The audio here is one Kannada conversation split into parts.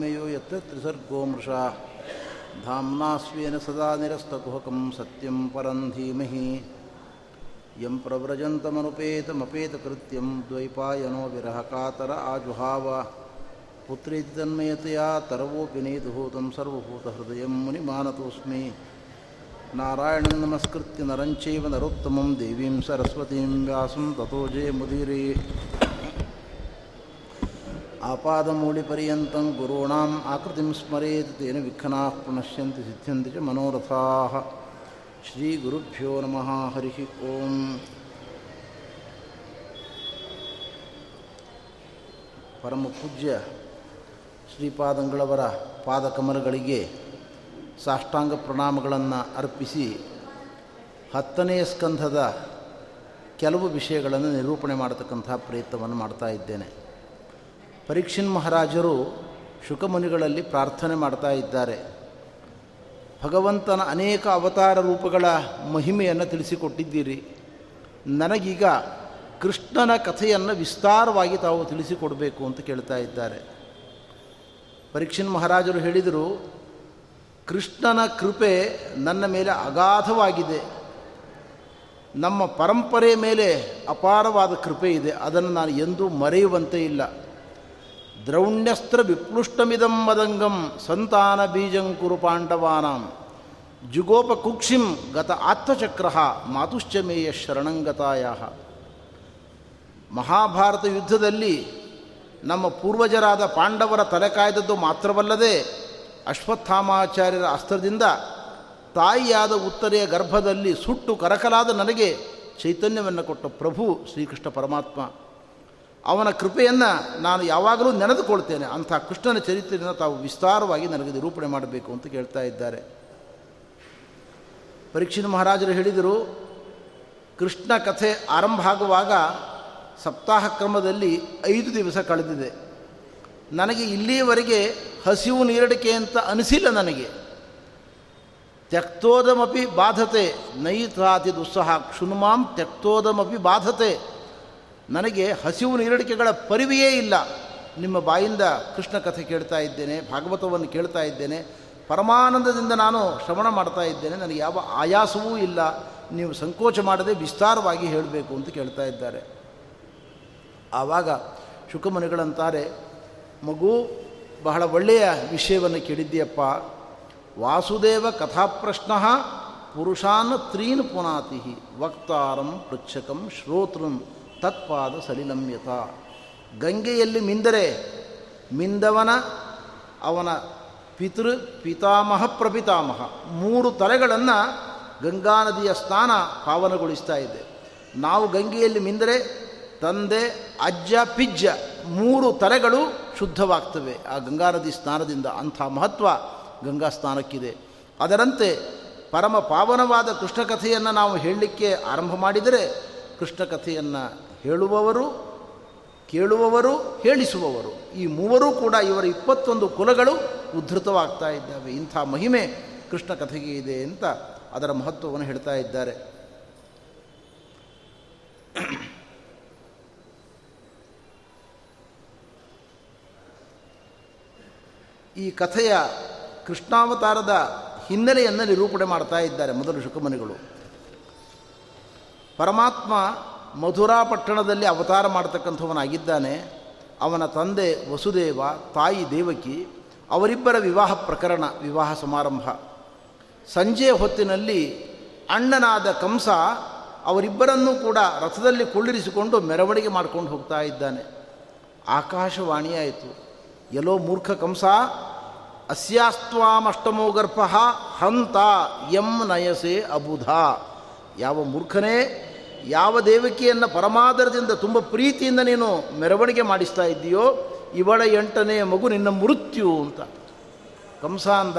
मेयो यत्र त्रिसर्गो मृषा धाम्ना स्वेन सदा निरस्तकुहकं सत्यं परं धीमहि यं प्रव्रजन्तमनुपेतमपेतकृत्यं द्वैपायनो विरहकातर आजुहाव पुत्रेति तन्मयतया तरवोऽपि नेतुभूतं सर्वभूतहृदयं मुनिमानतोऽस्मि नारायणं नमस्कृत्य नरं चैव नरोत्तमं देवीं सरस्वतीं व्यासं ततो जयमुदीरे ಆಪಾದಮೂಳಿಪರ್ಯಂತಂ ಗುರುಣಾಂ ಆಕೃತಿಂ ಸ್ಮರೇತ್ ತೇನ ವಿಘ್ನಾ ಪ್ರಣಶ್ಯಂತ ಸಿದ್ಧಂತಿ ಚ ಮನೋರಥಾ. ಶ್ರೀ ಗುರುಭ್ಯೋ ನಮಃ. ಹರಿ ಓಂ. ಪರಮ ಪೂಜ್ಯ ಶ್ರೀಪಾದಂಗಳವರ ಪಾದಕಮಲಗಳಿಗೆ ಸಾಷ್ಟಾಂಗ ಪ್ರಣಾಮಗಳನ್ನು ಅರ್ಪಿಸಿ ಹತ್ತನೆಯ ಸ್ಕಂಧದ ಕೆಲವು ವಿಷಯಗಳನ್ನು ನಿರೂಪಣೆ ಮಾಡತಕ್ಕಂಥ ಪ್ರಯತ್ನವನ್ನು ಮಾಡ್ತಾ ಇದ್ದೇನೆ. ಪರೀಕ್ಷಿನ್ ಮಹಾರಾಜರು ಶುಕಮುನಿಗಳಲ್ಲಿ ಪ್ರಾರ್ಥನೆ ಮಾಡ್ತಾ ಇದ್ದಾರೆ. ಭಗವಂತನ ಅನೇಕ ಅವತಾರ ರೂಪಗಳ ಮಹಿಮೆಯನ್ನು ತಿಳಿಸಿಕೊಟ್ಟಿದ್ದೀರಿ. ನನಗೀಗ ಕೃಷ್ಣನ ಕಥೆಯನ್ನು ವಿಸ್ತಾರವಾಗಿ ತಾವು ತಿಳಿಸಿಕೊಡಬೇಕು ಅಂತ ಕೇಳ್ತಾ ಇದ್ದಾರೆ. ಪರೀಕ್ಷಿನ್ ಮಹಾರಾಜರು ಹೇಳಿದರು, ಕೃಷ್ಣನ ಕೃಪೆ ನನ್ನ ಮೇಲೆ ಅಗಾಧವಾಗಿದೆ. ನಮ್ಮ ಪರಂಪರೆ ಮೇಲೆ ಅಪಾರವಾದ ಕೃಪೆ ಇದೆ. ಅದನ್ನು ನಾನು ಎಂದೂ ಮರೆಯುವಂತೆ ಇಲ್ಲ. ದ್ರೌಣ್ಯಸ್ತ್ರ ವಿಪ್ಲುಷ್ಟಮಿದಂ ಮದಂಗಂ ಸಂತಾನ ಬೀಜಂ ಕುರು ಪಾಂಡವಾನಾಂ. ಜುಗೋಪ ಕುಕ್ಷಿಂ ಗತ ಆತ್ಮಚಕ್ರ ಮಾತುಶ್ಚಮೇಯ ಶರಣಂಗತಾಯ ಮಹಾಭಾರತ ಯುದ್ಧದಲ್ಲಿ ನಮ್ಮ ಪೂರ್ವಜರಾದ ಪಾಂಡವರ ತಲೆ ಕಾಯ್ದದ್ದು ಮಾತ್ರವಲ್ಲದೆ ಅಶ್ವತ್ಥಾಮಾಚಾರ್ಯರ ಅಸ್ತ್ರದಿಂದ ತಾಯಿಯಾದ ಉತ್ತರೆಯ ಗರ್ಭದಲ್ಲಿ ಸುಟ್ಟು ಕರಕಲಾದ ನನಗೆ ಚೈತನ್ಯವನ್ನು ಕೊಟ್ಟ ಪ್ರಭು ಶ್ರೀಕೃಷ್ಣ ಪರಮಾತ್ಮ. ಅವನ ಕೃಪೆಯನ್ನು ನಾನು ಯಾವಾಗಲೂ ನೆನೆದುಕೊಳ್ತೇನೆ. ಅಂಥ ಕೃಷ್ಣನ ಚರಿತ್ರೆಯನ್ನು ತಾವು ವಿಸ್ತಾರವಾಗಿ ನನಗೆ ನಿರೂಪಣೆ ಮಾಡಬೇಕು ಅಂತ ಕೇಳ್ತಾ ಇದ್ದಾರೆ. ಪರೀಕ್ಷಿನ ಮಹಾರಾಜರು ಹೇಳಿದರು, ಕೃಷ್ಣ ಕಥೆ ಆರಂಭ ಆಗುವಾಗ ಸಪ್ತಾಹ ಕ್ರಮದಲ್ಲಿ ಐದು ದಿವಸ ಕಳೆದಿದೆ. ನನಗೆ ಇಲ್ಲಿಯವರೆಗೆ ಹಸಿವು ನೀರಡಿಕೆ ಅಂತ ಅನಿಸಿಲ್ಲ ನನಗೆ. ತ್ಯಕ್ತೋದಮಪಿ ಬಾಧತೆ ನೈತಾತಿ ದುಸ್ಸಹ ಕ್ಷುನ್ಮಾಂ ತ್ಯಕ್ತೋದಮಪಿ ಬಾಧತೆ. ನನಗೆ ಹಸಿವು ನೀರಡಿಕೆಗಳ ಪರಿವೆಯೇ ಇಲ್ಲ. ನಿಮ್ಮ ಬಾಯಿಂದ ಕೃಷ್ಣ ಕಥೆ ಕೇಳ್ತಾ ಇದ್ದೇನೆ, ಭಾಗವತವನ್ನು ಕೇಳ್ತಾ ಇದ್ದೇನೆ. ಪರಮಾನಂದದಿಂದ ನಾನು ಶ್ರವಣ ಮಾಡ್ತಾ ಇದ್ದೇನೆ. ನನಗೆ ಯಾವ ಆಯಾಸವೂ ಇಲ್ಲ. ನೀವು ಸಂಕೋಚ ಮಾಡದೆ ವಿಸ್ತಾರವಾಗಿ ಹೇಳಬೇಕು ಅಂತ ಕೇಳ್ತಾ ಇದ್ದಾರೆ. ಆವಾಗ ಶುಕಮನಿಗಳಂತಾರೆ, ಮಗು, ಬಹಳ ಒಳ್ಳೆಯ ವಿಷಯವನ್ನು ಕೇಳಿದ್ದೀಯಪ್ಪ. ವಾಸುದೇವ ಕಥಾಪ್ರಶ್ನ ಪುರುಷಾನ್ ತ್ರೀನ್ ಪುನಾತಿ ವಕ್ತಾರಂ ಪೃಚ್ಛಕಂ ಶ್ರೋತೃಂ ತತ್ಪಾದ ಸಲಿಲಮ್ಯತ ಗಂಗೆಯಲ್ಲಿ ಮಿಂದರೆ ಮಿಂದವನ, ಅವನ ಪಿತೃ ಪಿತಾಮಹ ಪ್ರಪಿತಾಮಹ. ಮೂರು ತಲೆಗಳನ್ನು ಗಂಗಾ ನದಿಯ ಸ್ನಾನ ಪಾವನಗೊಳಿಸ್ತಾ ಇದೆ. ನಾವು ಗಂಗೆಯಲ್ಲಿ ಮಿಂದರೆ ತಂದೆ, ಅಜ್ಜ, ಪಿಜ್ಜ ಮೂರು ತಲೆಗಳು ಶುದ್ಧವಾಗ್ತವೆ. ಆ ಗಂಗಾ ನದಿ ಸ್ನಾನದಿಂದ ಅಂಥ ಮಹತ್ವ ಗಂಗಾ ಸ್ನಾನಕ್ಕಿದೆ. ಅದರಂತೆ ಪರಮ ಪಾವನವಾದ ಕೃಷ್ಣ ಕಥೆಯನ್ನು ನಾವು ಹೇಳಲಿಕ್ಕೆ ಆರಂಭ ಮಾಡಿದರೆ ಕೃಷ್ಣ ಕಥೆಯನ್ನು ಹೇಳುವವರು, ಕೇಳುವವರು, ಹೇಳಿಸುವವರು. ಈ ಮೂವರೂ ಕೂಡ ಇವರ ಇಪ್ಪತ್ತೊಂದು ಕುಲಗಳು ಉದ್ಧೃತವಾಗ್ತಾ ಇದ್ದಾವೆ. ಇಂಥ ಮಹಿಮೆ ಕೃಷ್ಣ ಕಥೆಗೆ ಇದೆ ಅಂತ ಅದರ ಮಹತ್ವವನ್ನು ಹೇಳ್ತಾ ಇದ್ದಾರೆ. ಈ ಕಥೆಯ ಕೃಷ್ಣಾವತಾರದ ಹಿನ್ನೆಲೆಯನ್ನು ನಿರೂಪಣೆ ಮಾಡ್ತಾ ಇದ್ದಾರೆ ಮೊದಲು ಶುಕಮನಿಗಳು. ಪರಮಾತ್ಮ ಮಧುರಾ ಪಟ್ಟಣದಲ್ಲಿ ಅವತಾರ ಮಾಡ್ತಕ್ಕಂಥವನಾಗಿದ್ದಾನೆ. ಅವನ ತಂದೆ ವಸುದೇವ, ತಾಯಿ ದೇವಕಿ, ಅವರಿಬ್ಬರ ವಿವಾಹ ಪ್ರಕರಣ, ವಿವಾಹ ಸಮಾರಂಭ. ಸಂಜೆಯ ಹೊತ್ತಿನಲ್ಲಿ ಅಣ್ಣನಾದ ಕಂಸ ಅವರಿಬ್ಬರನ್ನೂ ಕೂಡ ರಥದಲ್ಲಿ ಕುಳ್ಳಿರಿಸಿಕೊಂಡು ಮೆರವಣಿಗೆ ಮಾಡ್ಕೊಂಡು ಹೋಗ್ತಾ ಇದ್ದಾನೆ. ಆಕಾಶವಾಣಿಯಾಯಿತು. ಎಲ್ಲೋ ಮೂರ್ಖ ಕಂಸ, ಅಸ್ಯಾಸ್ತ್ವಾಮಷ್ಟಮೋ ಗರ್ಭ ಹಂತ ಎಂ ನಯಸೆ ಅಬುಧ. ಯಾವ ಮೂರ್ಖನೇ ಯಾವ ದೇವಕಿಯನ್ನು ಪರಮಾದರದಿಂದ ತುಂಬ ಪ್ರೀತಿಯಿಂದ ನೀನು ಮೆರವಣಿಗೆ ಮಾಡಿಸ್ತಾ ಇದ್ದೀಯೋ, ಇವಳ ಎಂಟನೇ ಮಗು ನಿನ್ನ ಮೃತ್ಯು ಅಂತ. ಕಂಸ ಅಂದ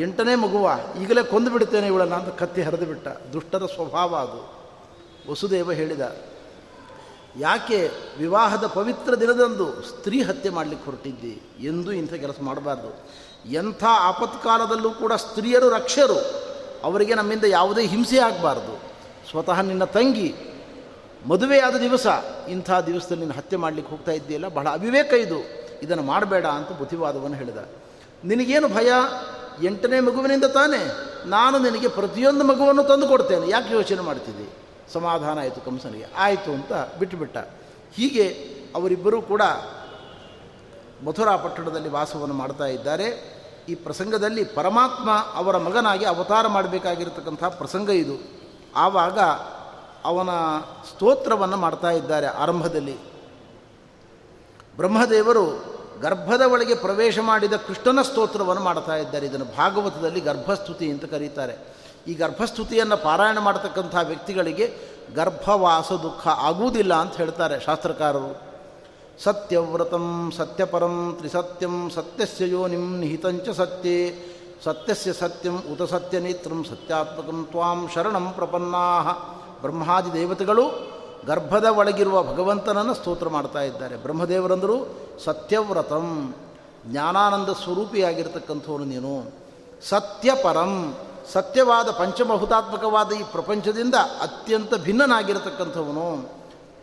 ಎಂಟನೇ ಮಗುವ, ಈಗಲೇ ಕೊಂದು ಬಿಡ್ತೇನೆ ಇವಳನ್ನು ಅಂತ ಕತ್ತಿ ಹರಿದು ಬಿಟ್ಟ. ದುಷ್ಟರ ಸ್ವಭಾವ ಅದು. ವಸುದೇವ ಹೇಳಿದ, ಯಾಕೆ ವಿವಾಹದ ಪವಿತ್ರ ದಿನದಂದು ಸ್ತ್ರೀ ಹತ್ಯೆ ಮಾಡಲಿಕ್ಕೆ ಹೊರಟಿದ್ದಿ? ಎಂದು ಇಂಥ ಕೆಲಸ ಮಾಡಬಾರ್ದು. ಎಂಥ ಆಪತ್ಕಾಲದಲ್ಲೂ ಕೂಡ ಸ್ತ್ರೀಯರು ರಕ್ಷರು ಅವರಿಗೆ ನಮ್ಮಿಂದ ಯಾವುದೇ ಹಿಂಸೆ ಆಗಬಾರ್ದು. ಸ್ವತಃ ನಿನ್ನ ತಂಗಿ ಮದುವೆಯಾದ ದಿವಸ ಇಂಥ ದಿವಸದಲ್ಲಿ ನೀನು ಹತ್ಯೆ ಮಾಡಲಿಕ್ಕೆ ಹೋಗ್ತಾ ಇದ್ದೀಯಲ್ಲ, ಬಹಳ ಅವಿವೇಕ ಇದು. ಇದನ್ನು ಮಾಡಬೇಡ ಅಂತ ಬುದ್ಧಿವಾದವನ್ನು ಹೇಳಿದ. ನಿನಗೇನು ಭಯ? ಎಂಟನೇ ಮಗುವಿನಿಂದ ತಾನೇ ನಾನು ನಿನಗೆ ಪ್ರತಿಯೊಂದು ಮಗುವನ್ನು ತಂದು ಕೊಡ್ತೇನೆ. ಯಾಕೆ ಯೋಚನೆ ಮಾಡ್ತಿದ್ದಿ? ಸಮಾಧಾನ ಆಯಿತು ಕಂಸನಿಗೆ. ಆಯಿತು ಅಂತ ಬಿಟ್ಟುಬಿಟ್ಟ ಹೀಗೆ ಅವರಿಬ್ಬರೂ ಕೂಡ ಮಥುರಾ ಪಟ್ಟಣದಲ್ಲಿ ವಾಸವನ್ನು ಮಾಡ್ತಾ ಇದ್ದಾರೆ. ಈ ಪ್ರಸಂಗದಲ್ಲಿ ಪರಮಾತ್ಮ ಅವರ ಮಗನಾಗಿ ಅವತಾರ ಮಾಡಬೇಕಾಗಿರತಕ್ಕಂಥ ಪ್ರಸಂಗ ಇದು. ಆವಾಗ ಅವನ ಸ್ತೋತ್ರವನ್ನು ಮಾಡ್ತಾ ಇದ್ದಾರೆ ಆರಂಭದಲ್ಲಿ. ಬ್ರಹ್ಮದೇವರು ಗರ್ಭದ ಒಳಗೆ ಪ್ರವೇಶ ಮಾಡಿದ ಕೃಷ್ಣನ ಸ್ತೋತ್ರವನ್ನು ಮಾಡ್ತಾ ಇದ್ದಾರೆ. ಇದನ್ನು ಭಾಗವತದಲ್ಲಿ ಗರ್ಭಸ್ತುತಿ ಅಂತ ಕರೀತಾರೆ. ಈ ಗರ್ಭಸ್ತುತಿಯನ್ನು ಪಾರಾಯಣ ಮಾಡತಕ್ಕಂಥ ವ್ಯಕ್ತಿಗಳಿಗೆ ಗರ್ಭವಾಸ ದುಃಖ ಆಗುವುದಿಲ್ಲ ಅಂತ ಹೇಳ್ತಾರೆ ಶಾಸ್ತ್ರಕಾರರು. ಸತ್ಯವ್ರತಂ ಸತ್ಯಪರಂ ತ್ರಿಸತ್ಯಂ ಸತ್ಯಸ್ಯ ಯೋನಿಂ ನಿಹಿತಂಚ ಸತ್ಯೇ ಸತ್ಯಸ್ಯ ಸತ್ಯಂ ಉತ ಸತ್ಯನೇತ್ರಂ ಸತ್ಯಾತ್ಮಕಂ ತ್ವಾಂ ಶರಣಂ ಪ್ರಪನ್ನಾ ಬ್ರಹ್ಮಾದಿ ದೇವತೆಗಳು ಗರ್ಭದ ಒಳಗಿರುವ ಭಗವಂತನನ್ನು ಸ್ತೋತ್ರ ಮಾಡ್ತಾ ಇದ್ದಾರೆ. ಬ್ರಹ್ಮದೇವರಂದರು ಸತ್ಯವ್ರತಂ, ಜ್ಞಾನಾನಂದ ಸ್ವರೂಪಿಯಾಗಿರ್ತಕ್ಕಂಥವನು ನೀನು. ಸತ್ಯಪರಂ, ಸತ್ಯವಾದ ಪಂಚಮಹುತಾತ್ಮಕವಾದ ಈ ಪ್ರಪಂಚದಿಂದ ಅತ್ಯಂತ ಭಿನ್ನನಾಗಿರತಕ್ಕಂಥವನು.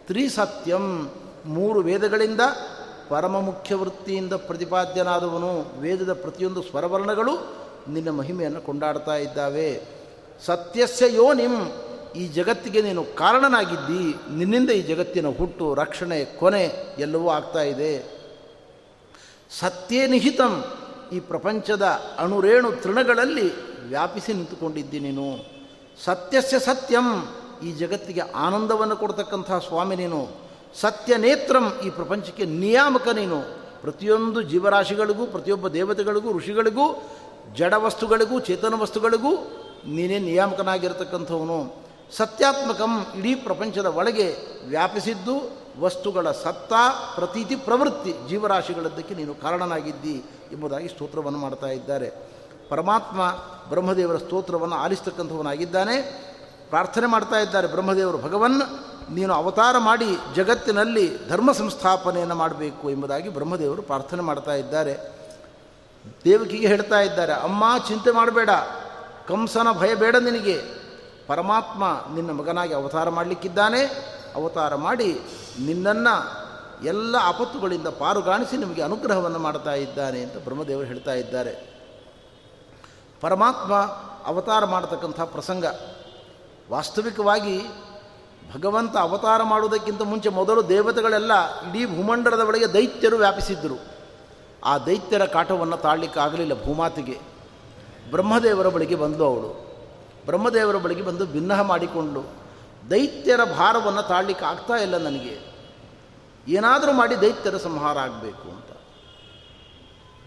ತ್ರಿಸತ್ಯಂ, ಮೂರು ವೇದಗಳಿಂದ ಪರಮ ಮುಖ್ಯ ವೃತ್ತಿಯಿಂದ ಪ್ರತಿಪಾದ್ಯನಾದವನು. ವೇದದ ಪ್ರತಿಯೊಂದು ಸ್ವರವರ್ಣಗಳು ನಿನ್ನ ಮಹಿಮೆಯನ್ನು ಕೊಂಡಾಡ್ತಾ ಇದ್ದಾವೆ. ಸತ್ಯಸ್ಯ ಯೋನಿಂ, ಈ ಜಗತ್ತಿಗೆ ನೀನು ಕಾರಣನಾಗಿದ್ದಿ. ನಿನ್ನಿಂದ ಈ ಜಗತ್ತಿನ ಹುಟ್ಟು, ರಕ್ಷಣೆ, ಕೊನೆ ಎಲ್ಲವೂ ಆಗ್ತಾ ಇದೆ. ಸತ್ಯೇ ನಿಹಿತಂ, ಈ ಪ್ರಪಂಚದ ಅಣುರೇಣು ತೃಣಗಳಲ್ಲಿ ವ್ಯಾಪಿಸಿ ನಿಂತುಕೊಂಡಿದ್ದಿ ನೀನು. ಸತ್ಯಸ್ಯ ಸತ್ಯಂ, ಈ ಜಗತ್ತಿಗೆ ಆನಂದವನ್ನು ಕೊಡ್ತಕ್ಕಂಥ ಸ್ವಾಮಿ ನೀನು. ಸತ್ಯ ನೇತ್ರಂ, ಈ ಪ್ರಪಂಚಕ್ಕೆ ನಿಯಾಮಕ ನೀನು. ಪ್ರತಿಯೊಂದು ಜೀವರಾಶಿಗಳಿಗೂ, ಪ್ರತಿಯೊಬ್ಬ ದೇವತೆಗಳಿಗೂ, ಋಷಿಗಳಿಗೂ ಜಡ ವಸ್ತುಗಳಿಗೂ ಚೇತನ ವಸ್ತುಗಳಿಗೂ ನೀನೇ ನಿಯಾಮಕನಾಗಿರ್ತಕ್ಕಂಥವನು. ಸತ್ಯಾತ್ಮಕಂ ಇಡೀ ಪ್ರಪಂಚದ ಒಳಗೆ ವ್ಯಾಪಿಸಿದ್ದು ವಸ್ತುಗಳ ಸತ್ತ ಪ್ರತೀತಿ ಪ್ರವೃತ್ತಿ ಜೀವರಾಶಿಗಳದ್ದಕ್ಕೆ ನೀನು ಕಾರಣನಾಗಿದ್ದಿ ಎಂಬುದಾಗಿ ಸ್ತೋತ್ರವನ್ನು ಮಾಡ್ತಾ ಇದ್ದಾರೆ. ಪರಮಾತ್ಮ ಬ್ರಹ್ಮದೇವರ ಸ್ತೋತ್ರವನ್ನು ಆಲಿಸ್ತಕ್ಕಂಥವನಾಗಿದ್ದಾನೆ. ಪ್ರಾರ್ಥನೆ ಮಾಡ್ತಾ ಇದ್ದಾರೆ ಬ್ರಹ್ಮದೇವರು ಭಗವನ್, ನೀನು ಅವತಾರ ಮಾಡಿ ಜಗತ್ತಿನಲ್ಲಿ ಧರ್ಮ ಸಂಸ್ಥಾಪನೆಯನ್ನು ಮಾಡಬೇಕು ಎಂಬುದಾಗಿ ಬ್ರಹ್ಮದೇವರು ಪ್ರಾರ್ಥನೆ ಮಾಡ್ತಾ ಇದ್ದಾರೆ. ದೇವಕಿಗೆ ಹೇಳ್ತಾ ಇದ್ದಾರೆ, ಅಮ್ಮ, ಚಿಂತೆ ಮಾಡಬೇಡ. ಕಂಸನ ಭಯ ಬೇಡ ನಿನಗೆ. ಪರಮಾತ್ಮ ನಿನ್ನ ಮಗನಾಗಿ ಅವತಾರ ಮಾಡಲಿಕ್ಕಿದ್ದಾನೆ. ಅವತಾರ ಮಾಡಿ ನಿನ್ನನ್ನು ಎಲ್ಲ ಆಪತ್ತುಗಳಿಂದ ಪಾರುಗಾಣಿಸಿ ನಿಮಗೆ ಅನುಗ್ರಹವನ್ನು ಮಾಡ್ತಾ ಇದ್ದಾನೆ ಅಂತ ಬ್ರಹ್ಮದೇವರು ಹೇಳ್ತಾ ಇದ್ದಾರೆ. ಪರಮಾತ್ಮ ಅವತಾರ ಮಾಡತಕ್ಕಂಥ ಪ್ರಸಂಗ. ವಾಸ್ತವಿಕವಾಗಿ ಭಗವಂತ ಅವತಾರ ಮಾಡುವುದಕ್ಕಿಂತ ಮುಂಚೆ ಮೊದಲು ದೇವತೆಗಳೆಲ್ಲ ಇಡೀ ಭೂಮಂಡಲದ ಒಳಗೆ ದೈತ್ಯರು ವ್ಯಾಪಿಸಿದ್ದರು. ಆ ದೈತ್ಯರ ಕಾಟವನ್ನು ತಾಳಲಿಕ್ಕೆ ಆಗಲಿಲ್ಲ ಭೂಮಾತಿಗೆ. ಬ್ರಹ್ಮದೇವರ ಬಳಿಗೆ ಬಂದು ಅವಳು. ಬ್ರಹ್ಮದೇವರ ಬಳಿಗೆ ಬಂದು ಭಿನ್ನಹ ಮಾಡಿಕೊಂಡು, ದೈತ್ಯರ ಭಾರವನ್ನು ತಾಳಲಿಕ್ಕೆ ಆಗ್ತಾ ಇಲ್ಲ ನನಗೆ. ಏನಾದರೂ ಮಾಡಿ ದೈತ್ಯರ ಸಂಹಾರ ಆಗಬೇಕು ಅಂತ.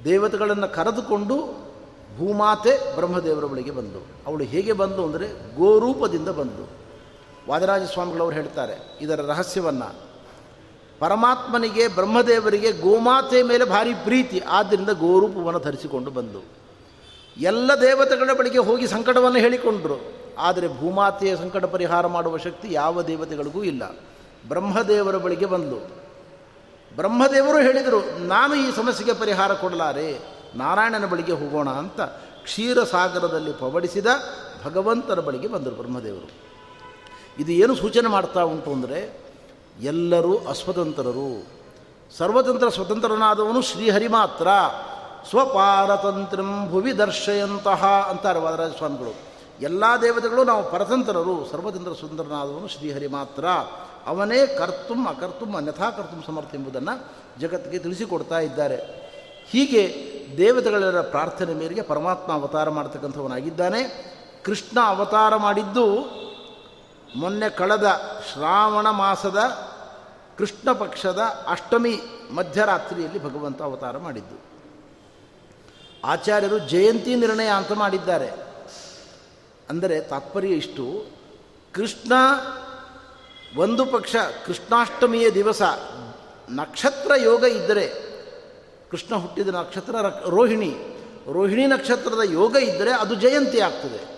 ದೇವತೆಗಳನ್ನು ಕರೆದುಕೊಂಡು ಭೂಮಾತೆ ಬ್ರಹ್ಮದೇವರ ಬಳಿಗೆ ಬಂದು. ಅವಳು ಹೇಗೆ ಬಂದು ಅಂದರೆ ಗೋರೂಪದಿಂದ ಬಂದು. ವಾದರಾಜ ಸ್ವಾಮಿಗಳವರು ಹೇಳ್ತಾರೆ, ಇದರ ರಹಸ್ಯವನ್ನು. ಪರಮಾತ್ಮನಿಗೆ, ಬ್ರಹ್ಮದೇವರಿಗೆ ಗೋಮಾತೆ ಮೇಲೆ ಭಾರಿ ಪ್ರೀತಿ. ಆದ್ದರಿಂದ ಗೋರೂಪವನ್ನು ಧರಿಸಿಕೊಂಡು ಬಂದು. ಎಲ್ಲ ದೇವತೆಗಳ ಬಳಿಗೆ ಹೋಗಿ ಸಂಕಟವನ್ನು ಹೇಳಿಕೊಂಡರು. ಆದರೆ ಭೂಮಾತೆಯ ಸಂಕಟ ಪರಿಹಾರ ಮಾಡುವ ಶಕ್ತಿ ಯಾವ ದೇವತೆಗಳಿಗೂ ಇಲ್ಲ. ಬ್ರಹ್ಮದೇವರ ಬಳಿಗೆ ಬಂದು ಬ್ರಹ್ಮದೇವರು ಹೇಳಿದರು, ನಾನು ಈ ಸಮಸ್ಯೆಗೆ ಪರಿಹಾರ ಕೊಡಲಾರೆ. ನಾರಾಯಣನ ಬಳಿಗೆ ಹೋಗೋಣ ಅಂತ. ಕ್ಷೀರಸಾಗರದಲ್ಲಿ ಪವಡಿಸಿದ ಭಗವಂತನ ಬಳಿಗೆ ಬಂದರು ಬ್ರಹ್ಮದೇವರು. ಇದು ಏನು ಸೂಚನೆ ಮಾಡ್ತಾ ಉಂಟು ಅಂದರೆ ಎಲ್ಲರೂ ಅಸ್ವತಂತ್ರರು. ಸರ್ವತಂತ್ರ ಸ್ವತಂತ್ರನಾದವನು ಶ್ರೀಹರಿ ಮಾತ್ರ. ಸ್ವಪಾರತಂತ್ರಂ ಭುವಿ ದರ್ಶಯಂತಹ ಅಂತಾರೆ ವಾದರಾಜ ಸ್ವಾಮಿಗಳು ಎಲ್ಲ ದೇವತೆಗಳು ನಾವು ಪರತಂತ್ರರು. ಸರ್ವತಂತ್ರ ಸ್ವತಂತ್ರನಾದವನು ಶ್ರೀಹರಿ ಮಾತ್ರ. ಅವನೇ ಕರ್ತುಂ ಅಕರ್ತುಂ ಅನ್ಯಥಾ ಕರ್ತುಂ ಸಮರ್ಥ ಎಂಬುದನ್ನು ಜಗತ್ತಿಗೆ ತಿಳಿಸಿಕೊಡ್ತಾ ಇದ್ದಾರೆ. ಹೀಗೆ ದೇವತೆಗಳ ಪ್ರಾರ್ಥನೆ ಮೇರೆಗೆ ಪರಮಾತ್ಮ ಅವತಾರ ಮಾಡ್ತಕ್ಕಂಥವನಾಗಿದ್ದಾನೆ. ಕೃಷ್ಣ ಅವತಾರ ಮಾಡಿದ್ದು ಮೊನ್ನೆ ಕಳೆದ ಶ್ರಾವಣ ಮಾಸದ ಕೃಷ್ಣ ಪಕ್ಷದ ಅಷ್ಟಮಿ ಮಧ್ಯರಾತ್ರಿಯಲ್ಲಿ ಭಗವಂತ ಅವತಾರ ಮಾಡಿದ್ದು. ಆಚಾರ್ಯರು ಜಯಂತಿ ನಿರ್ಣಯ ಅಂತ ಮಾಡಿದ್ದಾರೆ. ಅಂದರೆ ತಾತ್ಪರ್ಯ ಇಷ್ಟು, ಕೃಷ್ಣ ಒಂದು ಪಕ್ಷ ಕೃಷ್ಣಾಷ್ಟಮಿಯ ದಿವಸ ನಕ್ಷತ್ರ ಯೋಗ ಇದ್ದರೆ, ಕೃಷ್ಣ ಹುಟ್ಟಿದ ನಕ್ಷತ್ರ ರೋಹಿಣಿ ರೋಹಿಣಿ ನಕ್ಷತ್ರದ ಯೋಗ ಇದ್ದರೆ ಅದು ಜಯಂತಿ ಆಗ್ತದೆ.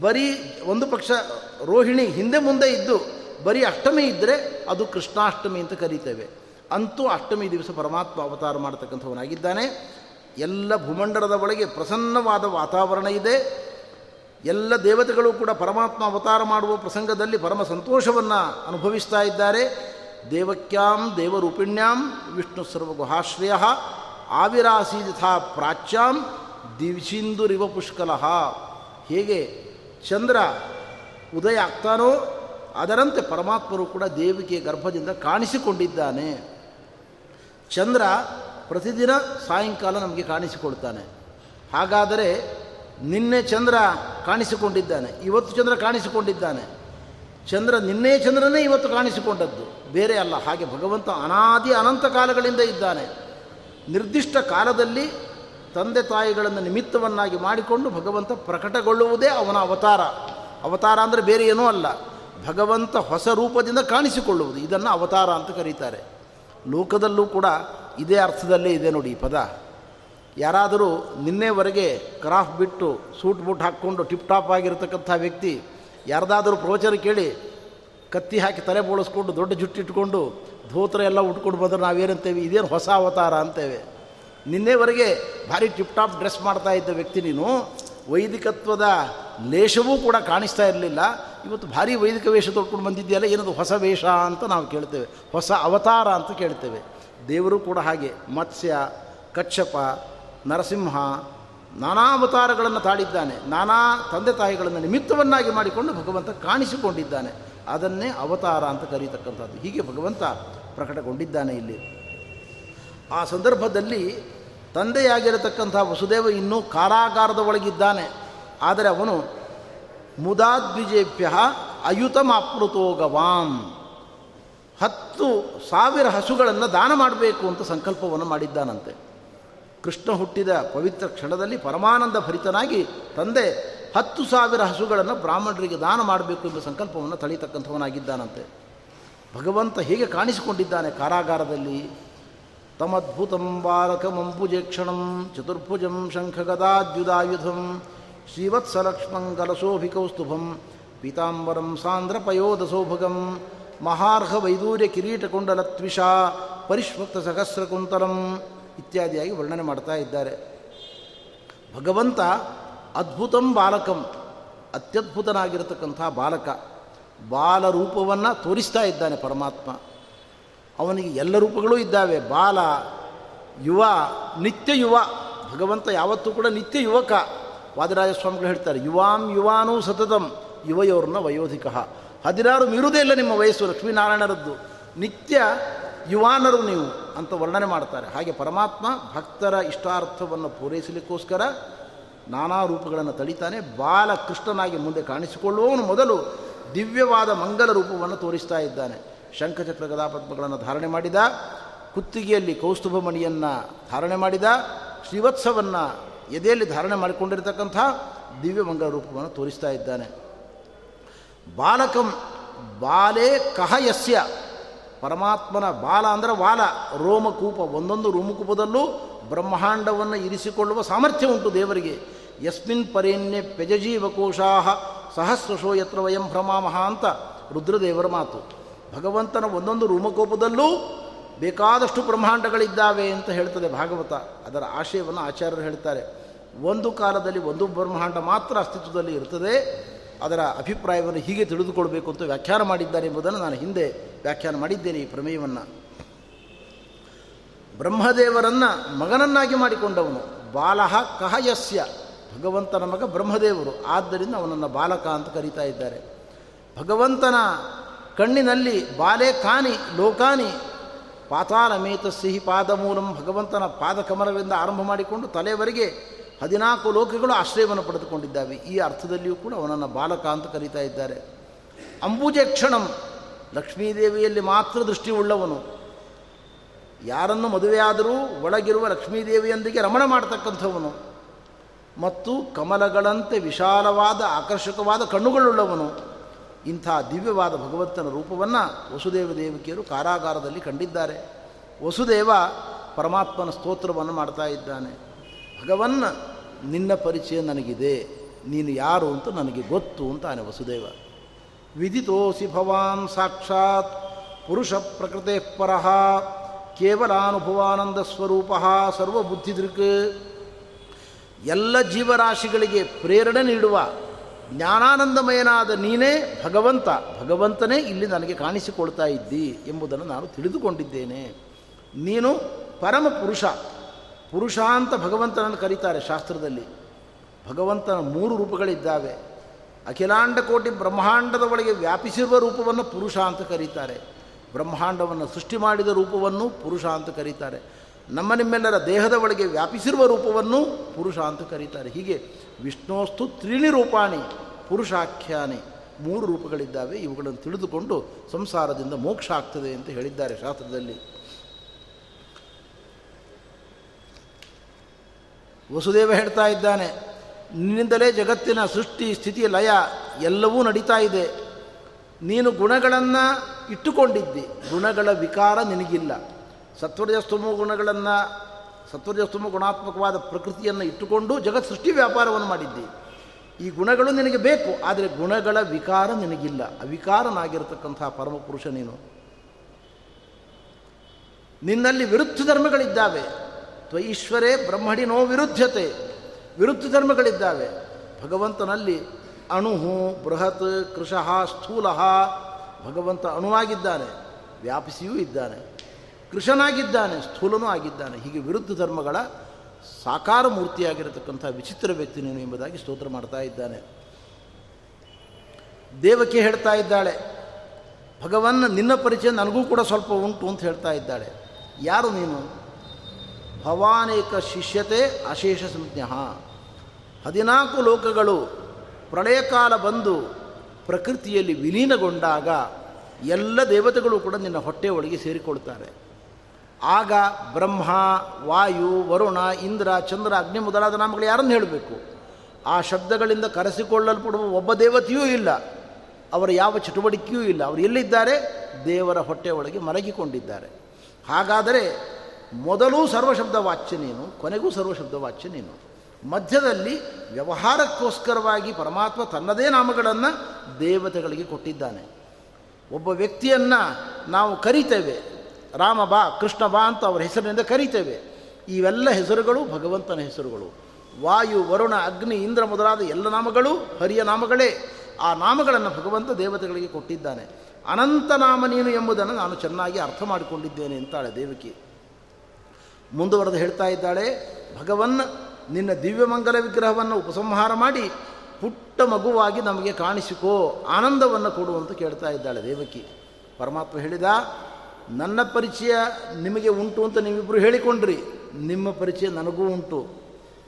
ಬರೀ ಒಂದು ಪಕ್ಷ ರೋಹಿಣಿ ಹಿಂದೆ ಮುಂದೆ ಇದ್ದು ಬರೀ ಅಷ್ಟಮಿ ಇದ್ದರೆ ಅದು ಕೃಷ್ಣಾಷ್ಟಮಿ ಅಂತ ಕರೀತೇವೆ. ಅಂತೂ ಅಷ್ಟಮಿ ದಿವಸ ಪರಮಾತ್ಮ ಅವತಾರ ಮಾಡತಕ್ಕಂಥವನಾಗಿದ್ದಾನೆ. ಎಲ್ಲ ಭೂಮಂಡಲದ ಒಳಗೆ ಪ್ರಸನ್ನವಾದ ವಾತಾವರಣ ಇದೆ. ಎಲ್ಲ ದೇವತೆಗಳು ಕೂಡ ಪರಮಾತ್ಮ ಅವತಾರ ಮಾಡುವ ಪ್ರಸಂಗದಲ್ಲಿ ಪರಮ ಸಂತೋಷವನ್ನು ಅನುಭವಿಸ್ತಾ ಇದ್ದಾರೆ. ದೇವಕ್ಯಾಂ ದೇವರೂಪಿಣ್ಯಾಂ ವಿಷ್ಣು ಸರ್ವಗುಹಾಶ್ರಯ ಆವಿರಾಸೀಥಾ ಪ್ರಾಚ್ಯಾಂ ದಿವಿಸಿಂದುರಿವ ಪುಷ್ಕಲಃ. ಹೇಗೆ ಚಂದ್ರ ಉದಯ ಆಗ್ತಾನೋ, ಅದರಂತೆ ಪರಮಾತ್ಮರು ಕೂಡ ದೇವಿಕೆಯ ಗರ್ಭದಿಂದ ಕಾಣಿಸಿಕೊಂಡಿದ್ದಾನೆ. ಚಂದ್ರ ಪ್ರತಿದಿನ ಸಾಯಂಕಾಲ ನಮಗೆ ಕಾಣಿಸಿಕೊಳ್ತಾನೆ. ಹಾಗಾದರೆ ನಿನ್ನೆ ಚಂದ್ರ ಕಾಣಿಸಿಕೊಂಡಿದ್ದಾನೆ, ಇವತ್ತು ಚಂದ್ರ ಕಾಣಿಸಿಕೊಂಡಿದ್ದಾನೆ. ಚಂದ್ರ ನಿನ್ನೆ ಚಂದ್ರನೇ ಇವತ್ತು ಕಾಣಿಸಿಕೊಂಡದ್ದು, ಬೇರೆ ಅಲ್ಲ. ಹಾಗೆ ಭಗವಂತ ಅನಾದಿ ಅನಂತ ಕಾಲಗಳಿಂದ ಇದ್ದಾನೆ. ನಿರ್ದಿಷ್ಟ ಕಾಲದಲ್ಲಿ ತಂದೆ ತಾಯಿಗಳನ್ನು ನಿಮಿತ್ತವನ್ನಾಗಿ ಮಾಡಿಕೊಂಡು ಭಗವಂತ ಪ್ರಕಟಗೊಳ್ಳುವುದೇ ಅವನ ಅವತಾರ. ಅವತಾರ ಅಂದರೆ ಬೇರೆ ಏನೂ ಅಲ್ಲ. ಭಗವಂತ ಹೊಸ ರೂಪದಿಂದ ಕಾಣಿಸಿಕೊಳ್ಳುವುದು. ಇದನ್ನು ಅವತಾರ ಅಂತ ಕರೀತಾರೆ. ಲೋಕದಲ್ಲೂ ಕೂಡ ಇದೇ ಅರ್ಥದಲ್ಲೇ ಇದೆ ನೋಡಿ ಈ ಪದ. ಯಾರಾದರೂ ನಿನ್ನೆವರೆಗೆ ಕ್ರಾಫ್ ಬಿಟ್ಟು ಸೂಟ್ ಬೂಟ್ ಹಾಕ್ಕೊಂಡು ಟಿಪ್ ಟಾಪ್ ಆಗಿರತಕ್ಕಂಥ ವ್ಯಕ್ತಿ, ಯಾರ್ದಾದರೂ ಪ್ರವಚನ ಕೇಳಿ ಕತ್ತಿ ಹಾಕಿ ತಲೆ ಬೋಳಿಸ್ಕೊಂಡು ದೊಡ್ಡ ಜುಟ್ಟಿಟ್ಕೊಂಡು ಧೋತ್ರ ಎಲ್ಲ ಉಟ್ಕೊಂಡು ಬಂದರೆ ನಾವೇನಂತೇವೆ? ಇದೇನು ಹೊಸ ಅವತಾರ ಅಂತೇವೆ. ನಿನ್ನೆವರೆಗೆ ಭಾರಿ ಟಿಪ್ ಟಾಪ್ ಡ್ರೆಸ್ ಮಾಡ್ತಾ ಇದ್ದ ವ್ಯಕ್ತಿ ನೀನು. ವೈದಿಕತ್ವದ ಲೇಷವೂ ಕೂಡ ಕಾಣಿಸ್ತಾ ಇರಲಿಲ್ಲ. ಇವತ್ತು ಭಾರಿ ವೈದಿಕ ವೇಷ ತೊಟ್ಕೊಂಡು ಬಂದಿದೆಯಲ್ಲ ಏನದು ಹೊಸ ವೇಷ ಅಂತ ನಾವು ಕೇಳ್ತೇವೆ. ಹೊಸ ಅವತಾರ ಅಂತ ಕೇಳ್ತೇವೆ. ದೇವರು ಕೂಡ ಹಾಗೆ ಮತ್ಸ್ಯ ಕಚ್ಚಪ ನರಸಿಂಹ, ನಾನಾ ಅವತಾರಗಳನ್ನು ತಾಳಿದ್ದಾನೆ. ನಾನಾ ತಂದೆ ತಾಯಿಗಳನ್ನು ನಿಮಿತ್ತವನ್ನಾಗಿ ಮಾಡಿಕೊಂಡು ಭಗವಂತ ಕಾಣಿಸಿಕೊಂಡಿದ್ದಾನೆ. ಅದನ್ನೇ ಅವತಾರ ಅಂತ ಕರೀತಕ್ಕಂಥದ್ದು. ಹೀಗೆ ಭಗವಂತ ಪ್ರಕಟಗೊಂಡಿದ್ದಾನೆ ಇಲ್ಲಿ. ಆ ಸಂದರ್ಭದಲ್ಲಿ ತಂದೆಯಾಗಿರತಕ್ಕಂಥ ವಸುದೇವ ಇನ್ನೂ ಕಾರಾಗಾರದ ಒಳಗಿದ್ದಾನೆ. ಆದರೆ ಅವನು ಮುದಾದ್ವಿಜೇಭ್ಯ ಅಯುತಮಾಪ್ಲುತೋಗವಾಂ ಹತ್ತು ಸಾವಿರ ಹಸುಗಳನ್ನು ದಾನ ಮಾಡಬೇಕು ಅಂತ ಸಂಕಲ್ಪವನ್ನು ಮಾಡಿದ್ದಾನಂತೆ. ಕೃಷ್ಣ ಹುಟ್ಟಿದ ಪವಿತ್ರ ಕ್ಷಣದಲ್ಲಿ ಪರಮಾನಂದ ಭರಿತನಾಗಿ ತಂದೆ ಹತ್ತು ಸಾವಿರ ಹಸುಗಳನ್ನು ಬ್ರಾಹ್ಮಣರಿಗೆ ದಾನ ಮಾಡಬೇಕು ಎಂಬ ಸಂಕಲ್ಪವನ್ನು ತಳೀತಕ್ಕಂಥವನಾಗಿದ್ದಾನಂತೆ. ಭಗವಂತ ಹೇಗೆ ಕಾಣಿಸಿಕೊಂಡಿದ್ದಾನೆ ಕಾರಾಗಾರದಲ್ಲಿ? ತಮದ್ಭುತಂ ಬಾಲಕಮಂಬುಜೇಕ್ಷಣಂ ಚತುರ್ಭುಜಂ ಶಂಖಗದಾದ್ಯುದಾಯುಧಂ ಶ್ರೀವತ್ಸಲಕ್ಷ್ಮಂಗಲಶೋಭಿಕೌಸ್ತುಭಂ ಪೀತಾಂಬರಂ ಸಾಂದ್ರಪಯೋದಸೌಭಗಂ ಮಹಾರ್ಹ ವೈದೂರ್ಯ ಕಿರೀಟಕುಂಡಲತ್ವಿಷ ಪರಿಷ್ವಕ್ತ ಸಹಸ್ರಕುಂತಲಂ ಇತ್ಯಾದಿಯಾಗಿ ವರ್ಣನೆ ಮಾಡ್ತಾ ಇದ್ದಾರೆ. ಭಗವಂತ ಅದ್ಭುತಂ ಬಾಲಕಂ, ಅತ್ಯದ್ಭುತನಾಗಿರತಕ್ಕಂಥ ಬಾಲಕ, ಬಾಲರೂಪವನ್ನು ತೋರಿಸ್ತಾ ಇದ್ದಾನೆ ಪರಮಾತ್ಮ. ಅವನಿಗೆ ಎಲ್ಲ ರೂಪಗಳೂ ಇದ್ದಾವೆ. ಬಾಲ, ಯುವ, ನಿತ್ಯ ಯುವ. ಭಗವಂತ ಯಾವತ್ತೂ ಕೂಡ ನಿತ್ಯ ಯುವಕ. ವಾದಿರಾಜ ಸ್ವಾಮಿಗಳು ಹೇಳ್ತಾರೆ, ಯುವಾಂ ಯುವಾನೂ ಸತತಂ, ಯುವಯೋರ್ನ ವಯೋಧಿಕ. ಹದಿನಾರು ಮೀರುವುದೇ ಇಲ್ಲ ನಿಮ್ಮ ವಯಸ್ಸು, ಲಕ್ಷ್ಮೀನಾರಾಯಣರದ್ದು. ನಿತ್ಯ ಯುವಾನರು ನೀವು ಅಂತ ವರ್ಣನೆ ಮಾಡ್ತಾರೆ. ಹಾಗೆ ಪರಮಾತ್ಮ ಭಕ್ತರ ಇಷ್ಟಾರ್ಥವನ್ನು ಪೂರೈಸಲಿಕ್ಕೋಸ್ಕರ ನಾನಾ ರೂಪಗಳನ್ನು ತಳಿತಾನೆ. ಬಾಲಕೃಷ್ಣನಾಗಿ ಮುಂದೆ ಕಾಣಿಸಿಕೊಳ್ಳುವವನು ಮೊದಲು ದಿವ್ಯವಾದ ಮಂಗಲ ರೂಪವನ್ನು ತೋರಿಸ್ತಾ ಇದ್ದಾನೆ. ಶಂಖಚಕ್ರ ಗದಾಪದ್ಮಗಳನ್ನು ಧಾರಣೆ ಮಾಡಿದ, ಕುತ್ತಿಗೆಯಲ್ಲಿ ಕೌಸ್ತುಭ ಮಣಿಯನ್ನು ಧಾರಣೆ ಮಾಡಿದ, ಶ್ರೀವತ್ಸವನ್ನು ಎದೆಯಲ್ಲಿ ಧಾರಣೆ ಮಾಡಿಕೊಂಡಿರತಕ್ಕಂಥ ದಿವ್ಯ ಮಂಗಲ ರೂಪವನ್ನು ತೋರಿಸ್ತಾ ಇದ್ದಾನೆ. ಬಾಲಕಂ ಬಾಲೇ ಕಹ ಯಸ್ಯ ಪರಮಾತ್ಮನ ಬಾಲ ಅಂದರೆ ವಾಲ. ರೋಮಕೂಪ, ಒಂದೊಂದು ರೋಮಕೂಪದಲ್ಲೂ ಬ್ರಹ್ಮಾಂಡವನ್ನು ಇರಿಸಿಕೊಳ್ಳುವ ಸಾಮರ್ಥ್ಯ ಉಂಟು ದೇವರಿಗೆ. ಯಸ್ಮಿನ್ ಪರೇಣ್ಯ ಪ್ಯಜಜೀವಕೋಶಾ ಸಹಸ್ರಶೋ ಯತ್ರ ವಯಂ ಭ್ರಮಾಮಹ ಅಂತ ರುದ್ರದೇವರ ಮಾತು. ಭಗವಂತನ ಒಂದೊಂದು ರೂಮಕೋಪದಲ್ಲೂ ಬೇಕಾದಷ್ಟು ಬ್ರಹ್ಮಾಂಡಗಳಿದ್ದಾವೆ ಅಂತ ಹೇಳ್ತದೆ ಭಾಗವತ. ಅದರ ಆಶಯವನ್ನು ಆಚಾರ್ಯರು ಹೇಳ್ತಾರೆ. ಒಂದು ಕಾಲದಲ್ಲಿ ಒಂದು ಬ್ರಹ್ಮಾಂಡ ಮಾತ್ರ ಅಸ್ತಿತ್ವದಲ್ಲಿ ಇರ್ತದೆ. ಅದರ ಅಭಿಪ್ರಾಯವನ್ನು ಹೀಗೆ ತಿಳಿದುಕೊಳ್ಬೇಕು ಅಂತ ವ್ಯಾಖ್ಯಾನ ಮಾಡಿದ್ದಾರೆ ಎಂಬುದನ್ನು ನಾನು ಹಿಂದೆ ವ್ಯಾಖ್ಯಾನ ಮಾಡಿದ್ದೇನೆ ಈ ಪ್ರಮೇಯವನ್ನು. ಬ್ರಹ್ಮದೇವರನ್ನು ಮಗನನ್ನಾಗಿ ಮಾಡಿಕೊಂಡವನು. ಬಾಲಹ ಕಹಯಸ್ಯ ಭಗವಂತನ ಮಗ ಬ್ರಹ್ಮದೇವರು. ಆದ್ದರಿಂದ ಅವನನ್ನು ಬಾಲಕ ಅಂತ ಕರೀತಾ ಇದ್ದಾರೆ. ಭಗವಂತನ ಕಣ್ಣಿನಲ್ಲಿ ಬಾಲೆ ಕಾನಿ ಲೋಕಾನಿ ಪಾತಾಳ ಸಿಹಿ ಪಾದಮೂಲಂ ಭಗವಂತನ ಪಾದಕಮಲಗಳಿಂದ ಆರಂಭ ಮಾಡಿಕೊಂಡು ತಲೆಯವರೆಗೆ ಹದಿನಾಲ್ಕು ಲೋಕಗಳು ಆಶ್ರಯವನ್ನು ಪಡೆದುಕೊಂಡಿದ್ದಾವೆ. ಈ ಅರ್ಥದಲ್ಲಿಯೂ ಕೂಡ ಅವನನ್ನು ಬಾಲಕ ಅಂತ ಕರೀತಾ ಇದ್ದಾರೆ. ಅಂಬುಜಕ್ಷಣಂ ಲಕ್ಷ್ಮೀದೇವಿಯಲ್ಲಿ ಮಾತ್ರ ದೃಷ್ಟಿ ಉಳ್ಳವನು. ಯಾರನ್ನು ಮದುವೆಯಾದರೂ ಒಳಗಿರುವ ಲಕ್ಷ್ಮೀದೇವಿಯೊಂದಿಗೆ ರಮಣ ಮಾಡತಕ್ಕಂಥವನು. ಮತ್ತು ಕಮಲಗಳಂತೆ ವಿಶಾಲವಾದ, ಆಕರ್ಷಕವಾದ ಕಣ್ಣುಗಳುಳ್ಳವನು. ಇಂಥ ದಿವ್ಯವಾದ ಭಗವಂತನ ರೂಪವನ್ನು ವಸುದೇವ ದೇವಿಕೆಯರು ಕಾರಾಗಾರದಲ್ಲಿ ಕಂಡಿದ್ದಾರೆ. ವಸುದೇವ ಪರಮಾತ್ಮನ ಸ್ತೋತ್ರವನ್ನು ಮಾಡ್ತಾ ಇದ್ದಾನೆ. ಭಗವನ್ನ ನಿನ್ನ ಪರಿಚಯ ನನಗಿದೆ, ನೀನು ಯಾರು ಅಂತ ನನಗೆ ಗೊತ್ತು ಅಂತಾನೆ ವಸುದೇವ. ವಿದಿತೋಸಿ ಭವಾನ್ ಸಾಕ್ಷಾತ್ ಪುರುಷ ಪ್ರಕೃತೆ ಪರಃ ಕೇವಲಾನುಭವಾನಂದ ಸ್ವರೂಪ ಸರ್ವಬುದ್ಧಿದೃಕ್. ಎಲ್ಲ ಜೀವರಾಶಿಗಳಿಗೆ ಪ್ರೇರಣೆ ನೀಡುವ ಜ್ಞಾನಾನಂದಮಯನಾದ ನೀನೇ ಭಗವಂತ, ಭಗವಂತನೇ ಇಲ್ಲಿ ನನಗೆ ಕಾಣಿಸಿಕೊಳ್ತಾ ಇದ್ದಿ ಎಂಬುದನ್ನು ನಾನು ತಿಳಿದುಕೊಂಡಿದ್ದೇನೆ. ನೀನು ಪರಮ ಪುರುಷ ಪುರುಷ ಅಂತ ಭಗವಂತನನ್ನು ಕರೀತಾರೆ ಶಾಸ್ತ್ರದಲ್ಲಿ. ಭಗವಂತನ ಮೂರು ರೂಪಗಳಿದ್ದಾವೆ. ಅಖಿಲಾಂಡ ಕೋಟಿ ಬ್ರಹ್ಮಾಂಡದ ಒಳಗೆ ವ್ಯಾಪಿಸಿರುವ ರೂಪವನ್ನು ಪುರುಷ ಅಂತ ಕರೀತಾರೆ. ಬ್ರಹ್ಮಾಂಡವನ್ನು ಸೃಷ್ಟಿ ಮಾಡಿದ ರೂಪವನ್ನು ಪುರುಷ ಅಂತ ಕರೀತಾರೆ. ನಮ್ಮ ನಿಮ್ಮೆಲ್ಲರ ದೇಹದ ಒಳಗೆ ವ್ಯಾಪಿಸಿರುವ ರೂಪವನ್ನು ಪುರುಷ ಅಂತ ಕರೀತಾರೆ. ಹೀಗೆ ವಿಷ್ಣೋಸ್ತು ತ್ರೀಣಿ ರೂಪಾಣಿ, ಪುರುಷಾಖ್ಯಾನಿ ಮೂರು ರೂಪಗಳಿದ್ದಾವೆ. ಇವುಗಳನ್ನು ತಿಳಿದುಕೊಂಡು ಸಂಸಾರದಿಂದ ಮೋಕ್ಷ ಆಗ್ತದೆ ಅಂತ ಹೇಳಿದ್ದಾರೆ ಶಾಸ್ತ್ರದಲ್ಲಿ. ವಸುದೇವ ಹೇಳ್ತಾ ಇದ್ದಾನೆ, ನಿನ್ನಿಂದಲೇ ಜಗತ್ತಿನ ಸೃಷ್ಟಿ, ಸ್ಥಿತಿ, ಲಯ ಎಲ್ಲವೂ ನಡೀತಾ ಇದೆ. ನೀನು ಗುಣಗಳನ್ನು ಇಟ್ಟುಕೊಂಡಿದ್ದಿ. ಗುಣಗಳ ವಿಕಾರ ನಿನಗಿಲ್ಲ. ಸತ್ವರ್ಜಸ್ತಮ ಗುಣಗಳನ್ನು ಸತ್ವರ್ಜಸ್ತಮ ಗುಣಾತ್ಮಕವಾದ ಪ್ರಕೃತಿಯನ್ನು ಇಟ್ಟುಕೊಂಡು ಜಗತ್ ಸೃಷ್ಟಿ ವ್ಯಾಪಾರವನ್ನು ಮಾಡಿದ್ದಿ. ಈ ಗುಣಗಳು ನಿನಗೆ ಬೇಕು, ಆದರೆ ಗುಣಗಳ ವಿಕಾರ ನಿನಗಿಲ್ಲ. ಅವಿಕಾರನಾಗಿರತಕ್ಕಂತಹ ಪರಮಪುರುಷ ನೀನು. ನಿನ್ನಲ್ಲಿ ವಿರುದ್ಧ ಧರ್ಮಗಳಿದ್ದಾವೆ. ತ್ವೈಶ್ವರೇ ಬ್ರಹ್ಮಣಿನೋ ವಿರುದ್ಧತೆ. ವಿರುದ್ಧ ಧರ್ಮಗಳಿದ್ದಾವೆ. ಭಗವಂತನಲ್ಲಿ ಅಣುಹು, ಬೃಹತ್ ಕೃಶಃ ಸ್ಥೂಲಃ ಭಗವಂತ ಅಣುವಾಗಿದ್ದಾನೆ. ವ್ಯಾಪಿಸಿಯೂ ಇದ್ದಾನೆ. ಕೃಷನಾಗಿದ್ದಾನೆ ಸ್ಥೂಲನೂ ಆಗಿದ್ದಾನೆ, ಹೀಗೆ ವಿರುದ್ಧ ಧರ್ಮಗಳ ಸಾಕಾರ ಮೂರ್ತಿಯಾಗಿರತಕ್ಕಂಥ ವಿಚಿತ್ರ ವ್ಯಕ್ತಿ ನೀನು ಎಂಬುದಾಗಿ ಸ್ತೋತ್ರ ಮಾಡ್ತಾ ಇದ್ದಾನೆ. ದೇವಕಿ ಹೇಳ್ತಾ ಇದ್ದಾಳೆ ಭಗವನ್ನ ನಿನ್ನ ಪರಿಚಯ ನನಗೂ ಕೂಡ ಸ್ವಲ್ಪ ಉಂಟು ಅಂತ ಹೇಳ್ತಾ ಇದ್ದಾಳೆ. ಯಾರು ನೀನು? ಭವಾನೇಕ ಶಿಷ್ಯತೆ ಅಶೇಷ ಸಂಜ್ಞ. ಹದಿನಾಲ್ಕು ಲೋಕಗಳು ಪ್ರಳಯಕಾಲ ಬಂದು ಪ್ರಕೃತಿಯಲ್ಲಿ ವಿಲೀನಗೊಂಡಾಗ ಎಲ್ಲ ದೇವತೆಗಳು ಕೂಡ ನಿನ್ನ ಹೊಟ್ಟೆ ಒಳಗೆ ಸೇರಿಕೊಳ್ತಾರೆ. ಆಗ ಬ್ರಹ್ಮ, ವಾಯು, ವರುಣ, ಇಂದ್ರ, ಚಂದ್ರ, ಅಗ್ನಿ ಮೊದಲಾದ ನಾಮಗಳು ಯಾರನ್ನು ಹೇಳಬೇಕು? ಆ ಶಬ್ದಗಳಿಂದ ಕರೆಸಿಕೊಳ್ಳಲ್ಪಡುವ ಒಬ್ಬ ದೇವತೆಯೂ ಇಲ್ಲ. ಅವರ ಯಾವ ಚಟುವಟಿಕೆಯೂ ಇಲ್ಲ. ಅವರು ಎಲ್ಲಿದ್ದಾರೆ? ದೇವರ ಹೊಟ್ಟೆ ಒಳಗೆ ಮಲಗಿಕೊಂಡಿದ್ದಾರೆ. ಹಾಗಾದರೆ ಮೊದಲು ಸರ್ವಶಬ್ದ ವಾಚ್ಯ ನೀನು ಕೊನೆಗೂ ಸರ್ವಶಬ್ದ ವಾಚ್ಯ ನೀನು ಮಧ್ಯದಲ್ಲಿ ವ್ಯವಹಾರಕ್ಕೋಸ್ಕರವಾಗಿ ಪರಮಾತ್ಮ ತನ್ನದೇ ನಾಮಗಳನ್ನು ದೇವತೆಗಳಿಗೆ ಕೊಟ್ಟಿದ್ದಾನೆ. ಒಬ್ಬ ವ್ಯಕ್ತಿಯನ್ನು ನಾವು ಕರಿತೇವೆ. ರಾಮ ಬಾ, ಕೃಷ್ಣ ಬಾ ಅಂತ ಅವರ ಹೆಸರಿನಿಂದ ಕರೀತೇವೆ. ಇವೆಲ್ಲ ಹೆಸರುಗಳು ಭಗವಂತನ ಹೆಸರುಗಳು. ವಾಯು, ವರುಣ, ಅಗ್ನಿ, ಇಂದ್ರ ಮೊದಲಾದ ಎಲ್ಲ ನಾಮಗಳು ಹರಿಯ ನಾಮಗಳೇ. ಆ ನಾಮಗಳನ್ನು ಭಗವಂತ ದೇವತೆಗಳಿಗೆ ಕೊಟ್ಟಿದ್ದಾನೆ. ಅನಂತ ನಾಮ ನೀನು ಎಂಬುದನ್ನು ನಾನು ಚೆನ್ನಾಗಿ ಅರ್ಥ ಮಾಡಿಕೊಂಡಿದ್ದೇನೆ ಅಂತಾಳೆ ದೇವಕಿ. ಮುಂದುವರೆದು ಹೇಳ್ತಾ ಇದ್ದಾಳೆ, ಭಗವನ್, ನಿನ್ನ ದಿವ್ಯಮಂಗಲ ವಿಗ್ರಹವನ್ನು ಉಪಸಂಹಾರ ಮಾಡಿ ಪುಟ್ಟ ಮಗುವಾಗಿ ನಮಗೆ ಕಾಣಿಸಿಕೋ, ಆನಂದವನ್ನು ಕೊಡು ಅಂತ ಕೇಳ್ತಾ ಇದ್ದಾಳೆ ದೇವಕಿ. ಪರಮಾತ್ಮ ಹೇಳಿದ ನನ್ನ ಪರಿಚಯ ನಿಮಗೆ ಉಂಟು ಅಂತ ನೀವಿಬ್ಬರು ಹೇಳಿಕೊಂಡ್ರಿ. ನಿಮ್ಮ ಪರಿಚಯ ನನಗೂ ಉಂಟು.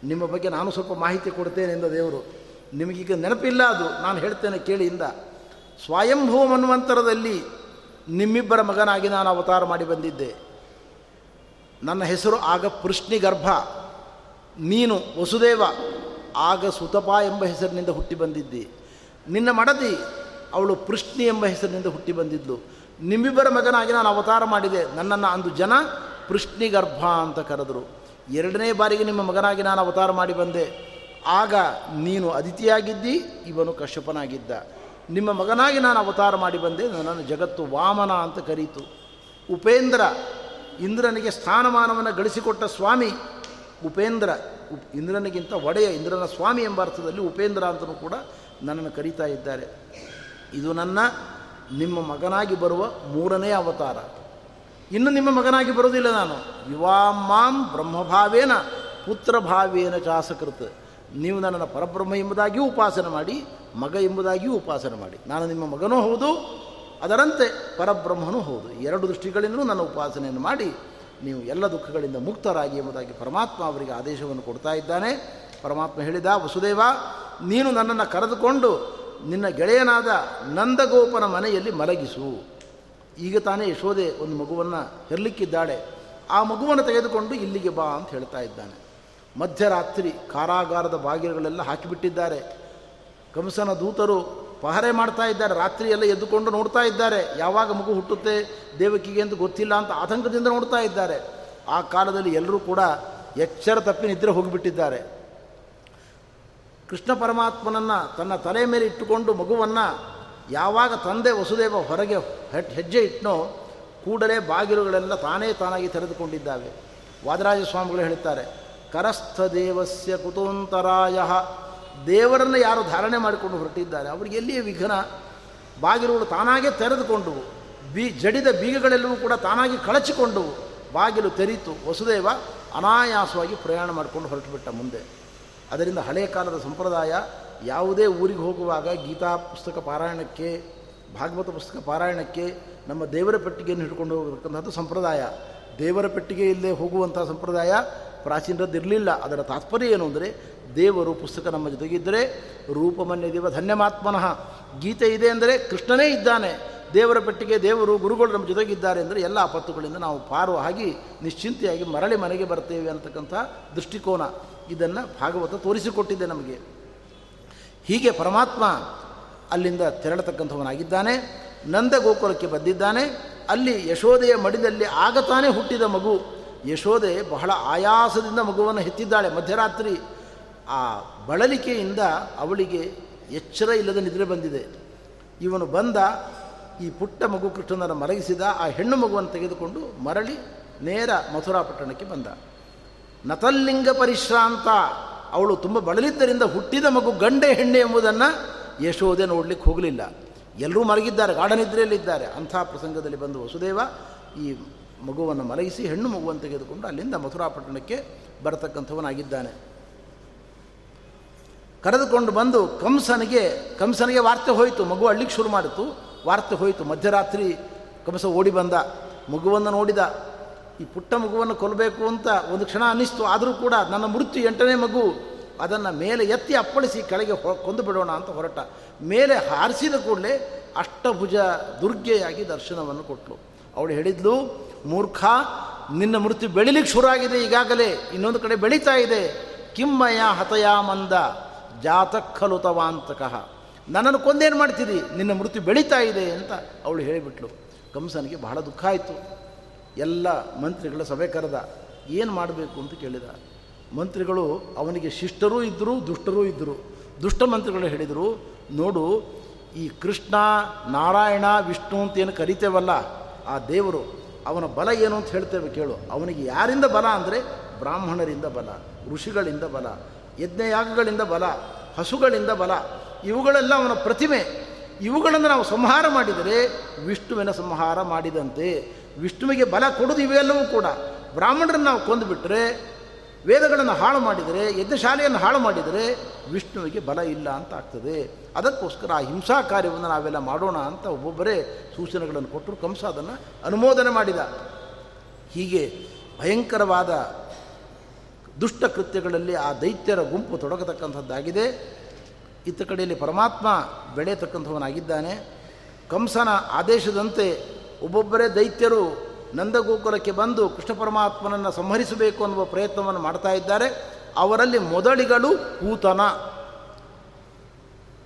ನಿಮ್ಮ ಬಗ್ಗೆ ನಾನು ಸ್ವಲ್ಪ ಮಾಹಿತಿ ಕೊಡ್ತೇನೆ ಎಂದ ದೇವರು. ನಿಮಗೀಗ ನೆನಪಿಲ್ಲ ಅದು, ನಾನು ಹೇಳ್ತೇನೆ ಕೇಳಿಯಿಂದ. ಸ್ವಯಂಭೂ ಮನ್ವಂತರದಲ್ಲಿ ನಿಮ್ಮಿಬ್ಬರ ಮಗನಾಗಿ ನಾನು ಅವತಾರ ಮಾಡಿ ಬಂದಿದ್ದೆ. ನನ್ನ ಹೆಸರು ಆಗ ಗರ್ಭ. ನೀನು ವಸುದೇವ, ಆಗ ಸುತಪ ಎಂಬ ಹೆಸರಿನಿಂದ ಹುಟ್ಟಿ ಬಂದಿದ್ದಿ. ನಿನ್ನ ಮಡದಿ, ಅವಳು ಪೃಷ್ಣಿ ಎಂಬ ಹೆಸರಿನಿಂದ ಹುಟ್ಟಿ ಬಂದಿದ್ಲು. ನಿಮ್ಮಿಬ್ಬರ ಮಗನಾಗಿ ನಾನು ಅವತಾರ ಮಾಡಿದೆ. ನನ್ನನ್ನು ಅಂದು ಜನ ಗರ್ಭ ಅಂತ ಕರೆದರು. ಎರಡನೇ ಬಾರಿಗೆ ನಿಮ್ಮ ಮಗನಾಗಿ ನಾನು ಅವತಾರ ಮಾಡಿ ಬಂದೆ. ಆಗ ನೀನು ಅದಿತಿಯಾಗಿದ್ದಿ, ಇವನು ಕಶ್ಯಪನಾಗಿದ್ದ. ನಿಮ್ಮ ಮಗನಾಗಿ ನಾನು ಅವತಾರ ಮಾಡಿ ಬಂದೆ, ನನ್ನನ್ನು ಜಗತ್ತು ವಾಮನ ಅಂತ ಕರೀತು. ಉಪೇಂದ್ರ ಇಂದ್ರನಿಗೆ ಸ್ಥಾನಮಾನವನ್ನು ಗಳಿಸಿಕೊಟ್ಟ ಸ್ವಾಮಿ, ಉಪೇಂದ್ರ ಇಂದ್ರನಿಗಿಂತ ಒಡೆಯ ಇಂದ್ರನ ಸ್ವಾಮಿ ಎಂಬ ಅರ್ಥದಲ್ಲಿ ಉಪೇಂದ್ರ ಅಂತಲೂ ಕೂಡ ನನ್ನನ್ನು ಕರೀತಾ ಇದ್ದಾರೆ. ಇದು ನನ್ನ ನಿಮ್ಮ ಮಗನಾಗಿ ಬರುವ ಮೂರನೇ ಅವತಾರ. ಇನ್ನು ನಿಮ್ಮ ಮಗನಾಗಿ ಬರೋದಿಲ್ಲ ನಾನು. ಯುವಾಮಾಂ ಬ್ರಹ್ಮಭಾವೇನ ಪುತ್ರಭಾವೇನ ಚಾಸಕೃತ. ನೀವು ನನ್ನನ್ನು ಪರಬ್ರಹ್ಮ ಎಂಬುದಾಗಿಯೂ ಉಪಾಸನೆ ಮಾಡಿ, ಮಗ ಎಂಬುದಾಗಿಯೂ ಉಪಾಸನೆ ಮಾಡಿ. ನಾನು ನಿಮ್ಮ ಮಗನೂ ಹೌದು, ಅದರಂತೆ ಪರಬ್ರಹ್ಮನೂ ಹೌದು. ಎರಡು ದೃಷ್ಟಿಗಳಿಂದಲೂ ನನ್ನ ಉಪಾಸನೆಯನ್ನು ಮಾಡಿ, ನೀವು ಎಲ್ಲ ದುಃಖಗಳಿಂದ ಮುಕ್ತರಾಗಿ ಎಂಬುದಾಗಿ ಪರಮಾತ್ಮ ಅವರಿಗೆ ಆದೇಶವನ್ನು ಕೊಡ್ತಾ ಇದ್ದಾನೆ. ಪರಮಾತ್ಮ ಹೇಳಿದ, ವಸುದೇವ, ನೀನು ನನ್ನನ್ನು ಕರೆದುಕೊಂಡು ನಿನ್ನ ಗೆಳೆಯನಾದ ನಂದಗೋಪನ ಮನೆಯಲ್ಲಿ ಮಲಗಿಸು. ಈಗ ತಾನೇ ಯಶೋದೆ ಒಂದು ಮಗುವನ್ನು ಹೆರಲಿಕ್ಕಿದ್ದಾಳೆ. ಆ ಮಗುವನ್ನು ತೆಗೆದುಕೊಂಡು ಇಲ್ಲಿಗೆ ಬಾ ಅಂತ ಹೇಳ್ತಾ ಇದ್ದಾನೆ. ಮಧ್ಯರಾತ್ರಿ ಕಾರಾಗಾರದ ಬಾಗಿಲುಗಳೆಲ್ಲ ಹಾಕಿಬಿಟ್ಟಿದ್ದಾರೆ. ಕಂಸನ ದೂತರು ಪಹರೆ ಮಾಡ್ತಾ ಇದ್ದಾರೆ. ರಾತ್ರಿ ಎಲ್ಲ ಎದ್ದುಕೊಂಡು ನೋಡ್ತಾ ಇದ್ದಾರೆ. ಯಾವಾಗ ಮಗು ಹುಟ್ಟುತ್ತೆ, ದೇವಕಿಗೆ ಅಂತ ಗೊತ್ತಿಲ್ಲ ಅಂತ ಆತಂಕದಿಂದ ನೋಡ್ತಾ ಇದ್ದಾರೆ. ಆ ಕಾಲದಲ್ಲಿ ಎಲ್ಲರೂ ಕೂಡ ಎಚ್ಚರ ತಪ್ಪಿ ನಿದ್ರೆ ಹೋಗಿಬಿಟ್ಟಿದ್ದಾರೆ. ಕೃಷ್ಣ ಪರಮಾತ್ಮನನ್ನು ತನ್ನ ತಲೆ ಮೇಲೆ ಇಟ್ಟುಕೊಂಡು ಮಗುವನ್ನು ಯಾವಾಗ ತಂದೆ ವಸುದೇವ ಹೊರಗೆ ಹೆಜ್ಜೆ ಇಟ್ಟನೋ ಕೂಡಲೇ ಬಾಗಿಲುಗಳೆಲ್ಲ ತಾನೇ ತಾನಾಗಿ ತೆರೆದುಕೊಂಡಿದ್ದಾವೆ. ವಾದರಾಜ ಸ್ವಾಮಿಗಳು ಹೇಳ್ತಾರೆ, ಕರಸ್ಥ ದೇವಸ್ಯ ಕುತೋಂತರಾಯ. ದೇವರನ್ನು ಯಾರು ಧಾರಣೆ ಮಾಡಿಕೊಂಡು ಹೊರಟಿದ್ದಾರೆ. ಅವರಿಗೆ ಎಲ್ಲಿಯೇ ವಿಘ್ನ, ಬಾಗಿಲುಗಳು ತಾನಾಗೇ ತೆರೆದುಕೊಂಡವು. ಬಿ, ಜಡಿದ ಬೀಗಗಳೆಲ್ಲವೂ ಕೂಡ ತಾನಾಗಿ ಕಳಚಿಕೊಂಡವು. ಬಾಗಿಲು ತೆರೀತು. ವಸುದೇವ ಅನಾಯಾಸವಾಗಿ ಪ್ರಯಾಣ ಮಾಡಿಕೊಂಡು ಹೊರಟುಬಿಟ್ಟ ಮುಂದೆ. ಅದರಿಂದ ಹಳೆಯ ಕಾಲದ ಸಂಪ್ರದಾಯ ಯಾವುದೇ ಊರಿಗೆ ಹೋಗುವಾಗ ಗೀತಾ ಪುಸ್ತಕ ಪಾರಾಯಣಕ್ಕೆ, ಭಾಗವತ ಪುಸ್ತಕ ಪಾರಾಯಣಕ್ಕೆ ನಮ್ಮ ದೇವರ ಪೆಟ್ಟಿಗೆಯನ್ನು ಹಿಡ್ಕೊಂಡು ಹೋಗತಕ್ಕಂಥದ್ದು ಸಂಪ್ರದಾಯ. ದೇವರ ಪೆಟ್ಟಿಗೆ ಇಲ್ಲದೆ ಹೋಗುವಂಥ ಸಂಪ್ರದಾಯ ಪ್ರಾಚೀನರದ್ದಿರಲಿಲ್ಲ ಅದರ ತಾತ್ಪರ್ಯ ಏನು ಅಂದರೆ, ದೇವರು ಪುಸ್ತಕ ನಮ್ಮ ಜೊತೆಗಿದ್ದರೆ ರೂಪಮನ್ಯ ದೇವ ಧನ್ಯಮಾತ್ಮನಃ. ಗೀತೆ ಇದೆ ಅಂದರೆ ಕೃಷ್ಣನೇ ಇದ್ದಾನೆ. ದೇವರ ಪೆಟ್ಟಿಗೆ, ದೇವರು, ಗುರುಗಳು ನಮ್ಮ ಜೊತೆಗಿದ್ದಾರೆ ಅಂದರೆ ಎಲ್ಲ ಆಪತ್ತುಗಳಿಂದ ನಾವು ಪಾರು ಆಗಿ ನಿಶ್ಚಿಂತೆಯಾಗಿ ಮರಳಿ ಮನೆಗೆ ಬರ್ತೇವೆ ಅಂತಕ್ಕಂಥ ದೃಷ್ಟಿಕೋನ. ಇದನ್ನು ಭಾಗವತ ತೋರಿಸಿಕೊಟ್ಟಿದೆ ನಮಗೆ. ಹೀಗೆ ಪರಮಾತ್ಮ ಅಲ್ಲಿಂದ ತೆರಳತಕ್ಕಂಥವನಾಗಿದ್ದಾನೆ ನಂದ ಗೋಕುಲಕ್ಕೆ ಬಂದಿದ್ದಾನೆ, ಅಲ್ಲಿ ಯಶೋದೆಯ ಮಡಿದಲ್ಲಿ ಆಗತಾನೆ ಹುಟ್ಟಿದ ಮಗು. ಯಶೋದೆ ಬಹಳ ಆಯಾಸದಿಂದ ಮಗುವನ್ನು ಹೆತ್ತಿದ್ದಾಳೆ. ಮಧ್ಯರಾತ್ರಿ ಆ ಬಳಲಿಕೆಯಿಂದ ಅವಳಿಗೆ ಎಚ್ಚರ ಇಲ್ಲದ ನಿದ್ರೆ ಬಂದಿದೆ. ಇವನು ಬಂದ, ಈ ಪುಟ್ಟ ಮಗು ಕೃಷ್ಣನನ್ನು ಮಲಗಿಸಿದ ಆ ಹೆಣ್ಣು ಮಗುವನ್ನು ತೆಗೆದುಕೊಂಡು ಮರಳಿ ನೇರ ಮಥುರಾ ಪಟ್ಟಣಕ್ಕೆ ಬಂದ. ನತಲ್ಲಿಂಗ ಪರಿಶ್ರಾಂತ. ಅವಳು ತುಂಬ ಬಳಲಿದ್ದರಿಂದ ಹುಟ್ಟಿದ ಮಗು ಗಂಡೆ ಹೆಣ್ಣೆ ಎಂಬುದನ್ನು ಯಶೋದೆ ನೋಡಲಿಕ್ಕೆ ಹೋಗಲಿಲ್ಲ. ಎಲ್ಲರೂ ಮಲಗಿದ್ದಾರೆ ಗಾಢನಿದ್ರೆಯಲ್ಲಿದ್ದಾರೆ ಅಂಥ ಪ್ರಸಂಗದಲ್ಲಿ ಬಂದು ವಸುದೇವ ಈ ಮಗುವನ್ನು ಮಲಗಿಸಿ ಹೆಣ್ಣು ಮಗುವನ್ನು ತೆಗೆದುಕೊಂಡು ಅಲ್ಲಿಂದ ಮಥುರಾ ಪಟ್ಟಣಕ್ಕೆ ಬರತಕ್ಕಂಥವನಾಗಿದ್ದಾನೆ. ಕರೆದುಕೊಂಡು ಬಂದು ಕಂಸನಿಗೆ ಕಂಸನಿಗೆ ವಾರ್ತೆ ಹೋಯಿತು. ಮಗು ಅಳ್ಳಿಗೆ ಶುರು ಮಾಡಿತು. ವಾರ್ತೆ ಹೋಯಿತು. ಮಧ್ಯರಾತ್ರಿ ಕಂಸ ಓಡಿ ಬಂದ. ಮಗುವನ್ನು ನೋಡಿದ. ಈ ಪುಟ್ಟ ಮಗುವನ್ನು ಕೊಲ್ಲಬೇಕು ಅಂತ ಒಂದು ಕ್ಷಣ ಅನ್ನಿಸ್ತು. ಆದರೂ ಕೂಡ ನನ್ನ ಮೃತ್ಯು ಎಂಟನೇ ಮಗು, ಅದನ್ನು ಮೇಲೆ ಎತ್ತಿ ಅಪ್ಪಳಿಸಿ ಕೆಳಗೆ ಕೊಂದು ಬಿಡೋಣ ಅಂತ ಹೊರಟ. ಮೇಲೆ ಹಾರಿಸಿದ ಕೂಡಲೇ ಅಷ್ಟಭುಜ ದುರ್ಗೆಯಾಗಿ ದರ್ಶನವನ್ನು ಕೊಟ್ಟಳು ಅವಳು ಹೇಳಿದ್ಲು, ಮೂರ್ಖ, ನಿನ್ನ ಮೃತ್ಯು ಬೆಳಿಲಿಕ್ಕೆ ಶುರುವಾಗಿದೆ ಈಗಾಗಲೇ. ಇನ್ನೊಂದು ಕಡೆ ಬೆಳೀತಾ ಇದೆ. ಕಿಮ್ಮಯ ಹತಯ ಮಂದ, ಜಾತಕ್ಕಲುತವಾಂತಕಃ. ನನ್ನನ್ನು ಕೊಂದೇನು ಮಾಡ್ತೀರಿ? ನಿನ್ನ ಮೃತ್ಯು ಬೆಳೀತಾ ಇದೆ ಅಂತ ಅವಳು ಹೇಳಿಬಿಟ್ಲು. ಕಂಸನಿಗೆ ಬಹಳ ದುಃಖ ಆಯಿತು. ಎಲ್ಲ ಮಂತ್ರಿಗಳ ಸಭೆ ಕರೆದ, ಏನು ಮಾಡಬೇಕು ಅಂತ ಕೇಳಿದ. ಮಂತ್ರಿಗಳು ಅವನಿಗೆ ಶಿಷ್ಟರೂ ಇದ್ದರು, ದುಷ್ಟರೂ ಇದ್ದರು. ದುಷ್ಟ ಮಂತ್ರಿಗಳು ಹೇಳಿದರು, ನೋಡು, ಈ ಕೃಷ್ಣ, ನಾರಾಯಣ, ವಿಷ್ಣು ಅಂತ ಏನು ಕರಿತೇವಲ್ಲ, ಆ ದೇವರು, ಅವನ ಬಲ ಏನು ಅಂತ ಹೇಳ್ತೇವೆ ಕೇಳು. ಅವನಿಗೆ ಯಾರಿಂದ ಬಲ ಅಂದರೆ ಬ್ರಾಹ್ಮಣರಿಂದ ಬಲ, ಋಷಿಗಳಿಂದ ಬಲ, ಯಜ್ಞಯಾಗಗಳಿಂದ ಬಲ, ಹಸುಗಳಿಂದ ಬಲ, ಇವುಗಳೆಲ್ಲ ಅವನ ಪ್ರತಿಮೆ. ಇವುಗಳನ್ನು ನಾವು ಸಂಹಾರ ಮಾಡಿದರೆ ವಿಷ್ಣುವಿನ ಸಂಹಾರ ಮಾಡಿದಂತೆ. ವಿಷ್ಣುವಿಗೆ ಬಲ ಕೊಡೋದು ಇವೆಲ್ಲವೂ ಕೂಡ. ಬ್ರಾಹ್ಮಣರನ್ನು ನಾವು ಕೊಂದುಬಿಟ್ರೆ, ವೇದಗಳನ್ನು ಹಾಳು ಮಾಡಿದರೆ, ಯಜ್ಞಶಾಲೆಯನ್ನು ಹಾಳು ಮಾಡಿದರೆ ವಿಷ್ಣುವಿಗೆ ಬಲ ಇಲ್ಲ ಅಂತ ಆಗ್ತದೆ. ಅದಕ್ಕೋಸ್ಕರ ಆ ಹಿಂಸಾ ಕಾರ್ಯವನ್ನು ನಾವೆಲ್ಲ ಮಾಡೋಣ ಅಂತ ಒಬ್ಬೊಬ್ಬರೇ ಸೂಚನೆಗಳನ್ನು ಕೊಟ್ಟರು. ಕಂಸ ಅದನ್ನು ಅನುಮೋದನೆ ಮಾಡಿದ. ಹೀಗೆ ಭಯಂಕರವಾದ ದುಷ್ಟ ಕೃತ್ಯಗಳಲ್ಲಿ ಆ ದೈತ್ಯರ ಗುಂಪು ತೊಡಗತಕ್ಕಂಥದ್ದಾಗಿದೆ. ಇತ್ತ ಕಡೆಯಲ್ಲಿ ಪರಮಾತ್ಮ ಬೆಳೆಯತಕ್ಕಂಥವನಾಗಿದ್ದಾನೆ. ಕಂಸನ ಆದೇಶದಂತೆ ಒಬ್ಬೊಬ್ಬರೇ ದೈತ್ಯರು ನಂದಗೋಕುಲಕ್ಕೆ ಬಂದು ಕೃಷ್ಣ ಪರಮಾತ್ಮನನ್ನು ಸಂಹರಿಸಬೇಕು ಅನ್ನುವ ಪ್ರಯತ್ನವನ್ನು ಮಾಡ್ತಾ ಇದ್ದಾರೆ. ಅವರಲ್ಲಿ ಮೊದಲಿಗಳು ಪೂತನ.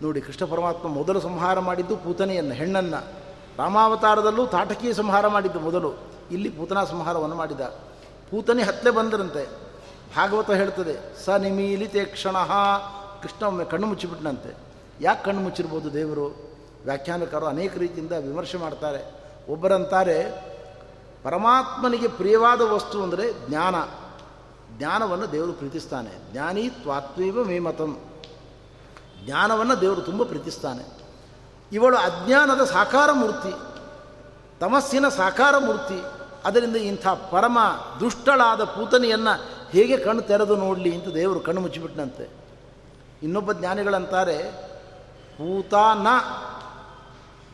ನೋಡಿ, ಕೃಷ್ಣ ಪರಮಾತ್ಮ ಮೊದಲು ಸಂಹಾರ ಮಾಡಿದ್ದು ಪೂತನೆಯನ್ನು, ಹೆಣ್ಣನ್ನು. ರಾಮಾವತಾರದಲ್ಲೂ ತಾಟಕೀಯ ಸಂಹಾರ ಮಾಡಿದ್ದು ಮೊದಲು. ಇಲ್ಲಿ ಪೂತನ ಸಂಹಾರವನ್ನು ಮಾಡಿದ. ಪೂತನಿ ಹತ್ತಲೇ ಬಂದರಂತೆ. ಭಾಗವತ ಹೇಳ್ತದೆ, ಸ ನಿಮೀಲಿತೆ ಕ್ಷಣ. ಕೃಷ್ಣ ಒಮ್ಮೆ ಕಣ್ಣು ಮುಚ್ಚಿಬಿಟ್ನಂತೆ. ಯಾಕೆ ಕಣ್ಣು ಮುಚ್ಚಿರ್ಬೋದು ದೇವರು? ವ್ಯಾಖ್ಯಾನಕಾರರು ಅನೇಕ ರೀತಿಯಿಂದ ವಿಮರ್ಶೆ ಮಾಡ್ತಾರೆ. ಒಬ್ಬರಂತಾರೆ, ಪರಮಾತ್ಮನಿಗೆ ಪ್ರಿಯವಾದ ವಸ್ತು ಅಂದರೆ ಜ್ಞಾನ. ಜ್ಞಾನವನ್ನು ದೇವರು ಪ್ರೀತಿಸ್ತಾನೆ. ಜ್ಞಾನಿ ತ್ವಾತ್ವೀವ ಮೇಮತಂ. ಜ್ಞಾನವನ್ನು ದೇವರು ತುಂಬ ಪ್ರೀತಿಸ್ತಾನೆ. ಇವಳು ಅಜ್ಞಾನದ ಸಾಕಾರ ಮೂರ್ತಿ, ತಮಸ್ಸಿನ ಸಾಕಾರ ಮೂರ್ತಿ. ಅದರಿಂದ ಇಂಥ ಪರಮ ದುಷ್ಟಳಾದ ಪೂತನಿಯನ್ನು ಹೇಗೆ ಕಣ್ಣು ತೆರೆದು ನೋಡಲಿ ಅಂತ ದೇವರು ಕಣ್ಣು ಮುಚ್ಚಿಬಿಟ್ಟನಂತೆ ಇನ್ನೊಬ್ಬ ಜ್ಞಾನಿಗಳಂತಾರೆ ಪೂತಾನ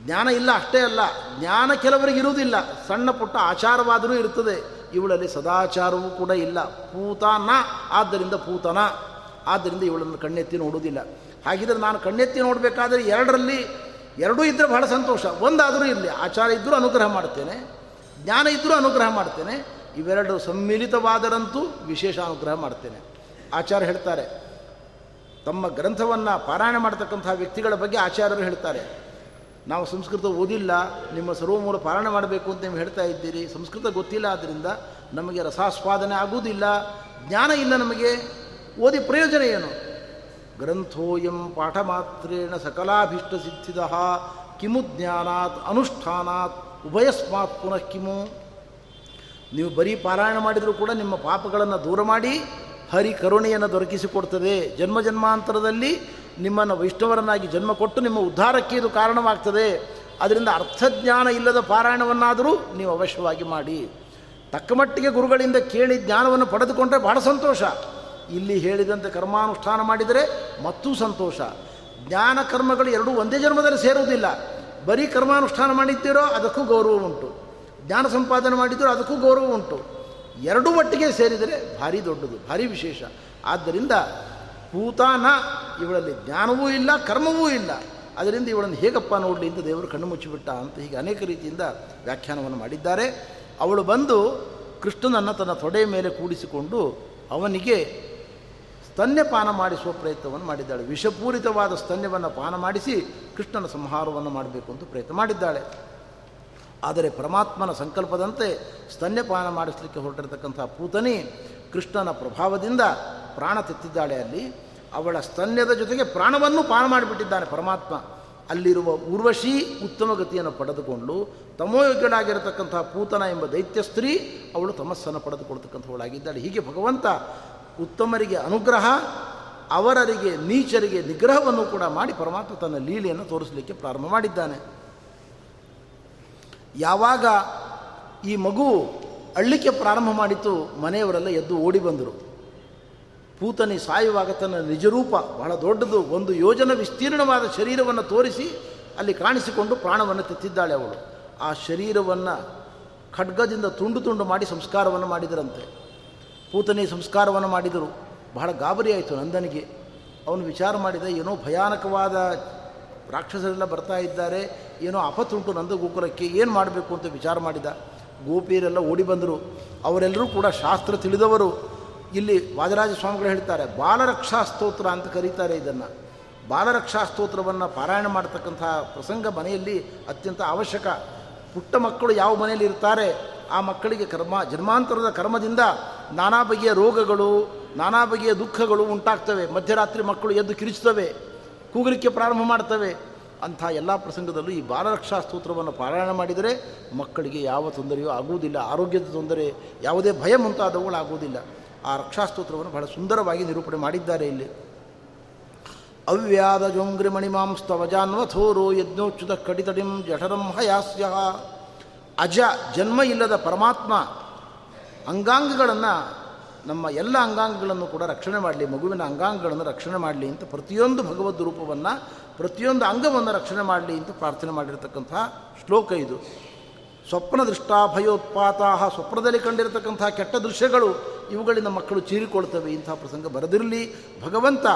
ಜ್ಞಾನ ಇಲ್ಲ ಅಷ್ಟೇ ಅಲ್ಲ, ಜ್ಞಾನ ಕೆಲವರಿಗೆ ಇರುವುದಿಲ್ಲ. ಸಣ್ಣ ಪುಟ್ಟ ಆಚಾರವಾದರೂ ಇರ್ತದೆ ಇವಳಲ್ಲಿ ಸದಾಚಾರವೂ ಕೂಡ ಇಲ್ಲ. ಪೂತನ ಆದ್ದರಿಂದ ಪೂತನ ಆದ್ದರಿಂದ ಇವಳನ್ನು ಕಣ್ಣೆತ್ತಿ ನೋಡುವುದಿಲ್ಲ. ಹಾಗಿದ್ರೆ ನಾನು ಕಣ್ಣೆತ್ತಿ ನೋಡಬೇಕಾದ್ರೆ ಎರಡರಲ್ಲಿ ಎರಡೂ ಇದ್ದರೆ ಬಹಳ ಸಂತೋಷ. ಒಂದಾದರೂ ಇರಲಿ, ಆಚಾರ ಇದ್ದರೂ ಅನುಗ್ರಹ ಮಾಡ್ತೇನೆ, ಜ್ಞಾನ ಇದ್ದರೂ ಅನುಗ್ರಹ ಮಾಡ್ತೇನೆ, ಇವೆರಡು ಸಮ್ಮಿಲಿತವಾದರಂತೂ ವಿಶೇಷ ಅನುಗ್ರಹ ಮಾಡ್ತೇನೆ. ಆಚಾರ್ಯ ಹೇಳ್ತಾರೆ, ತಮ್ಮ ಗ್ರಂಥವನ್ನು ಪಾರಾಯಣ ಮಾಡ್ತಕ್ಕಂಥ ವ್ಯಕ್ತಿಗಳ ಬಗ್ಗೆ ಆಚಾರ್ಯರು ಹೇಳ್ತಾರೆ. ನಾವು ಸಂಸ್ಕೃತ ಓದಿಲ್ಲ, ನಿಮ್ಮ ಸರ್ವಮೂಲ ಪಾರಾಯಣ ಮಾಡಬೇಕು ಅಂತ ನೀವು ಹೇಳ್ತಾ ಇದ್ದೀರಿ. ಸಂಸ್ಕೃತ ಗೊತ್ತಿಲ್ಲ ಆದ್ದರಿಂದ ನಮಗೆ ರಸಾಸ್ವಾದನೆ ಆಗುವುದಿಲ್ಲ. ಜ್ಞಾನ ಇಲ್ಲ ನಮಗೆ. ಓದಿ ಪ್ರಯೋಜನ ಏನು? ಗ್ರಂಥೋಯಂ ಪಾಠ ಮಾತ್ರೇಣ ಸಕಲಾಭೀಷ್ಟ ಸಿದ್ಧಿದ ಕಿಮು ಜ್ಞಾನಾತ್ ಅನುಷ್ಠಾನಾತ್ ಉಭಯಸ್ಮಾತ್ ಪುನಃ ಕಿಮು. ನೀವು ಬರೀ ಪಾರಾಯಣ ಮಾಡಿದರೂ ಕೂಡ ನಿಮ್ಮ ಪಾಪಗಳನ್ನು ದೂರ ಮಾಡಿ ಹರಿ ಕರುಣೆಯನ್ನು ದೊರಕಿಸಿಕೊಡ್ತದೆ. ಜನ್ಮ ಜನ್ಮಾಂತರದಲ್ಲಿ ನಿಮ್ಮನ್ನು ವೈಷ್ಣವರನ್ನಾಗಿ ಜನ್ಮ ಕೊಟ್ಟು ನಿಮ್ಮ ಉದ್ಧಾರಕ್ಕೆ ಇದು ಕಾರಣವಾಗ್ತದೆ. ಅದರಿಂದ ಅರ್ಥಜ್ಞಾನ ಇಲ್ಲದ ಪಾರಾಯಣವನ್ನಾದರೂ ನೀವು ಅವಶ್ಯವಾಗಿ ಮಾಡಿ. ತಕ್ಕ ಮಟ್ಟಿಗೆ ಗುರುಗಳಿಂದ ಕೇಳಿ ಜ್ಞಾನವನ್ನು ಪಡೆದುಕೊಂಡ್ರೆ ಬಹಳ ಸಂತೋಷ. ಇಲ್ಲಿ ಹೇಳಿದಂತೆ ಕರ್ಮಾನುಷ್ಠಾನ ಮಾಡಿದರೆ ಮತ್ತೂ ಸಂತೋಷ. ಜ್ಞಾನ ಕರ್ಮಗಳು ಎರಡೂ ಒಂದೇ ಜನ್ಮದಲ್ಲಿ ಸೇರುವುದಿಲ್ಲ. ಬರೀ ಕರ್ಮಾನುಷ್ಠಾನ ಮಾಡಿದ್ದೀರೋ ಅದಕ್ಕೂ ಗೌರವ ಉಂಟು. ಜ್ಞಾನ ಸಂಪಾದನೆ ಮಾಡಿದ್ದೀರೋ ಅದಕ್ಕೂ ಗೌರವ ಉಂಟು. ಎರಡೂ ಮಟ್ಟಿಗೆ ಸೇರಿದರೆ ಭಾರಿ ದೊಡ್ಡದು, ಭಾರಿ ವಿಶೇಷ. ಆದ್ದರಿಂದ ಪೂತಾನ ಇವಳಲ್ಲಿ ಜ್ಞಾನವೂ ಇಲ್ಲ, ಕರ್ಮವೂ ಇಲ್ಲ. ಅದರಿಂದ ಇವಳನ್ನು ಹೇಗಪ್ಪ ನೋಡಲಿ ಅಂತ ದೇವರು ಕಣ್ಣು ಮುಚ್ಚಿಬಿಟ್ಟ ಅಂತ ಹೀಗೆ ಅನೇಕ ರೀತಿಯಿಂದ ವ್ಯಾಖ್ಯಾನವನ್ನು ಮಾಡಿದ್ದಾರೆ. ಅವಳು ಬಂದು ಕೃಷ್ಣನನ್ನು ತನ್ನ ತೊಡೆಯ ಮೇಲೆ ಕೂಡಿಸಿಕೊಂಡು ಅವನಿಗೆ ಸ್ತನ್ಯಪಾನ ಮಾಡಿಸುವ ಪ್ರಯತ್ನವನ್ನು ಮಾಡಿದ್ದಾಳೆ. ವಿಷಪೂರಿತವಾದ ಸ್ತನ್ಯವನ್ನು ಪಾನ ಮಾಡಿಸಿ ಕೃಷ್ಣನ ಸಂಹಾರವನ್ನು ಮಾಡಬೇಕು ಅಂತ ಪ್ರಯತ್ನ ಮಾಡಿದ್ದಾಳೆ. ಆದರೆ ಪರಮಾತ್ಮನ ಸಂಕಲ್ಪದಂತೆ ಸ್ತನ್ಯಪಾನ ಮಾಡಿಸಲಿಕ್ಕೆ ಹೊರಟಿರತಕ್ಕಂಥ ಪೂತನಿ ಕೃಷ್ಣನ ಪ್ರಭಾವದಿಂದ ಪ್ರಾಣ ತೆತ್ತಿದ್ದಾಳೆ ಅಲ್ಲಿ, ಅವಳ ಸ್ತನ್ಯದ ಜೊತೆಗೆ ಪ್ರಾಣವನ್ನು ಪಾನ ಮಾಡಿಬಿಟ್ಟಿದ್ದಾನೆ ಪರಮಾತ್ಮ. ಅಲ್ಲಿರುವ ಊರ್ವಶೀ ಉತ್ತಮ ಗತಿಯನ್ನು ಪಡೆದುಕೊಂಡು ತಮೋಯೋಗ್ಯಳಾಗಿರತಕ್ಕಂಥ ಪೂತನ ಎಂಬ ದೈತ್ಯ ಸ್ತ್ರೀ ಅವಳು ತಮಸ್ಸನ್ನು ಪಡೆದುಕೊಳ್ತಕ್ಕಂಥವಳಾಗಿದ್ದಾಳೆ ಹೀಗೆ ಭಗವಂತ ಉತ್ತಮರಿಗೆ ಅನುಗ್ರಹ, ಅವರರಿಗೆ, ನೀಚರಿಗೆ ನಿಗ್ರಹವನ್ನು ಕೂಡ ಮಾಡಿ ಪರಮಾತ್ಮ ತನ್ನ ಲೀಲೆಯನ್ನು ತೋರಿಸಲಿಕ್ಕೆ ಪ್ರಾರಂಭ ಮಾಡಿದ್ದಾನೆ. ಯಾವಾಗ ಈ ಮಗು ಅಳ್ಳಿಕೆ ಪ್ರಾರಂಭ ಮಾಡಿತು, ಮನೆಯವರೆಲ್ಲ ಎದ್ದು ಓಡಿ ಬಂದರು. ಪೂತನಿ ಸಾಯುವಾಗ ತನ್ನ ನಿಜರೂಪ, ಬಹಳ ದೊಡ್ಡದು, ಒಂದು ಯೋಜನ ವಿಸ್ತೀರ್ಣವಾದ ಶರೀರವನ್ನು ತೋರಿಸಿ ಅಲ್ಲಿ ಕಾಣಿಸಿಕೊಂಡು ಪ್ರಾಣವನ್ನು ತೆತ್ತಿದ್ದಾಳೆ ಅವಳು. ಆ ಶರೀರವನ್ನು ಖಡ್ಗದಿಂದ ತುಂಡು ತುಂಡು ಮಾಡಿ ಸಂಸ್ಕಾರವನ್ನು ಮಾಡಿದರಂತೆ. ಪೂತನಿ ಸಂಸ್ಕಾರವನ್ನು ಮಾಡಿದರು. ಬಹಳ ಗಾಬರಿ ಆಯಿತು ನಂದನಿಗೆ. ಅವನು ವಿಚಾರ ಮಾಡಿದ, ಏನೋ ಭಯಾನಕವಾದ ರಾಕ್ಷಸರೆಲ್ಲ ಬರ್ತಾ ಇದ್ದಾರೆ, ಏನೋ ಆಪತ್ತುಂಟು ನಂದ ಗೋಕುಲಕ್ಕೆ ಏನು ಮಾಡಬೇಕು ಅಂತ ವಿಚಾರ ಮಾಡಿದ. ಗೋಪಿಯರೆಲ್ಲ ಓಡಿ ಬಂದರು. ಅವರೆಲ್ಲರೂ ಕೂಡ ಶಾಸ್ತ್ರ ತಿಳಿದವರು. ಇಲ್ಲಿ ವಾದರಾಜ ಸ್ವಾಮಿಗಳು ಹೇಳ್ತಾರೆ, ಬಾಲರಕ್ಷಾ ಸ್ತೋತ್ರ ಅಂತ ಕರೀತಾರೆ ಇದನ್ನು. ಬಾಲರಕ್ಷಾ ಸ್ತೋತ್ರವನ್ನು ಪಾರಾಯಣ ಮಾಡ್ತಕ್ಕಂಥ ಪ್ರಸಂಗ ಮನೆಯಲ್ಲಿ ಅತ್ಯಂತ ಅವಶ್ಯಕ. ಪುಟ್ಟ ಮಕ್ಕಳು ಯಾವ ಮನೆಯಲ್ಲಿ ಇರ್ತಾರೆ, ಆ ಮಕ್ಕಳಿಗೆ ಕರ್ಮ, ಜನ್ಮಾಂತರದ ಕರ್ಮದಿಂದ ನಾನಾ ಬಗೆಯ ರೋಗಗಳು, ನಾನಾ ಬಗೆಯ ದುಃಖಗಳು ಉಂಟಾಗ್ತವೆ. ಮಧ್ಯರಾತ್ರಿ ಮಕ್ಕಳು ಎದ್ದು ಕಿರಿಚುತ್ತವೆ, ಕೂಗಲಿಕ್ಕೆ ಪ್ರಾರಂಭ ಮಾಡ್ತವೆ. ಅಂಥ ಎಲ್ಲ ಪ್ರಸಂಗದಲ್ಲೂ ಈ ಬಾಲರಕ್ಷಾ ಸ್ತೋತ್ರವನ್ನು ಪಾರಾಯಣ ಮಾಡಿದರೆ ಮಕ್ಕಳಿಗೆ ಯಾವ ತೊಂದರೆಯೂ ಆಗುವುದಿಲ್ಲ. ಆರೋಗ್ಯದ ತೊಂದರೆ, ಯಾವುದೇ ಭಯ ಮುಂತಾದವುಗಳಾಗುವುದಿಲ್ಲ. ಆ ರಕ್ಷಾಸ್ತೋತ್ರವನ್ನು ಬಹಳ ಸುಂದರವಾಗಿ ನಿರೂಪಣೆ ಮಾಡಿದ್ದಾರೆ ಇಲ್ಲಿ. ಅವ್ಯಾದ ಜೋಂಗ್ರಿ ಮಣಿಮಾಂಸ್ತವಜಾನ್ವಥೋರೋ ಯಜ್ಞೋಚ್ಯುತ ಕಡಿತಡಿಂ ಜಠರಂ ಹಯಾಸ್ಯ. ಅಜ ಜನ್ಮ ಇಲ್ಲದ ಪರಮಾತ್ಮ ಅಂಗಾಂಗಗಳನ್ನು ನಮ್ಮ ಎಲ್ಲ ಅಂಗಾಂಗಗಳನ್ನು ಕೂಡ ರಕ್ಷಣೆ ಮಾಡಲಿ, ಮಗುವಿನ ಅಂಗಾಂಗಗಳನ್ನು ರಕ್ಷಣೆ ಮಾಡಲಿ ಅಂತ ಪ್ರತಿಯೊಂದು ಭಗವದ್ ರೂಪವನ್ನು ಪ್ರತಿಯೊಂದು ಅಂಗವನ್ನು ರಕ್ಷಣೆ ಮಾಡಲಿ ಅಂತ ಪ್ರಾರ್ಥನೆ ಮಾಡಿರತಕ್ಕಂತಹ ಶ್ಲೋಕ ಇದು. ಸ್ವಪ್ನ ದೃಷ್ಟಾ ಭಯೋತ್ಪಾತ ಸ್ವಪ್ನದಲ್ಲಿ ಕಂಡಿರತಕ್ಕಂಥ ಕೆಟ್ಟ ದೃಶ್ಯಗಳು ಇವುಗಳಿಂದ ಮಕ್ಕಳು ಚೀರಿಕೊಳ್ತವೆ ಇಂಥ ಪ್ರಸಂಗ ಬರದಿರಲಿ. ಭಗವಂತ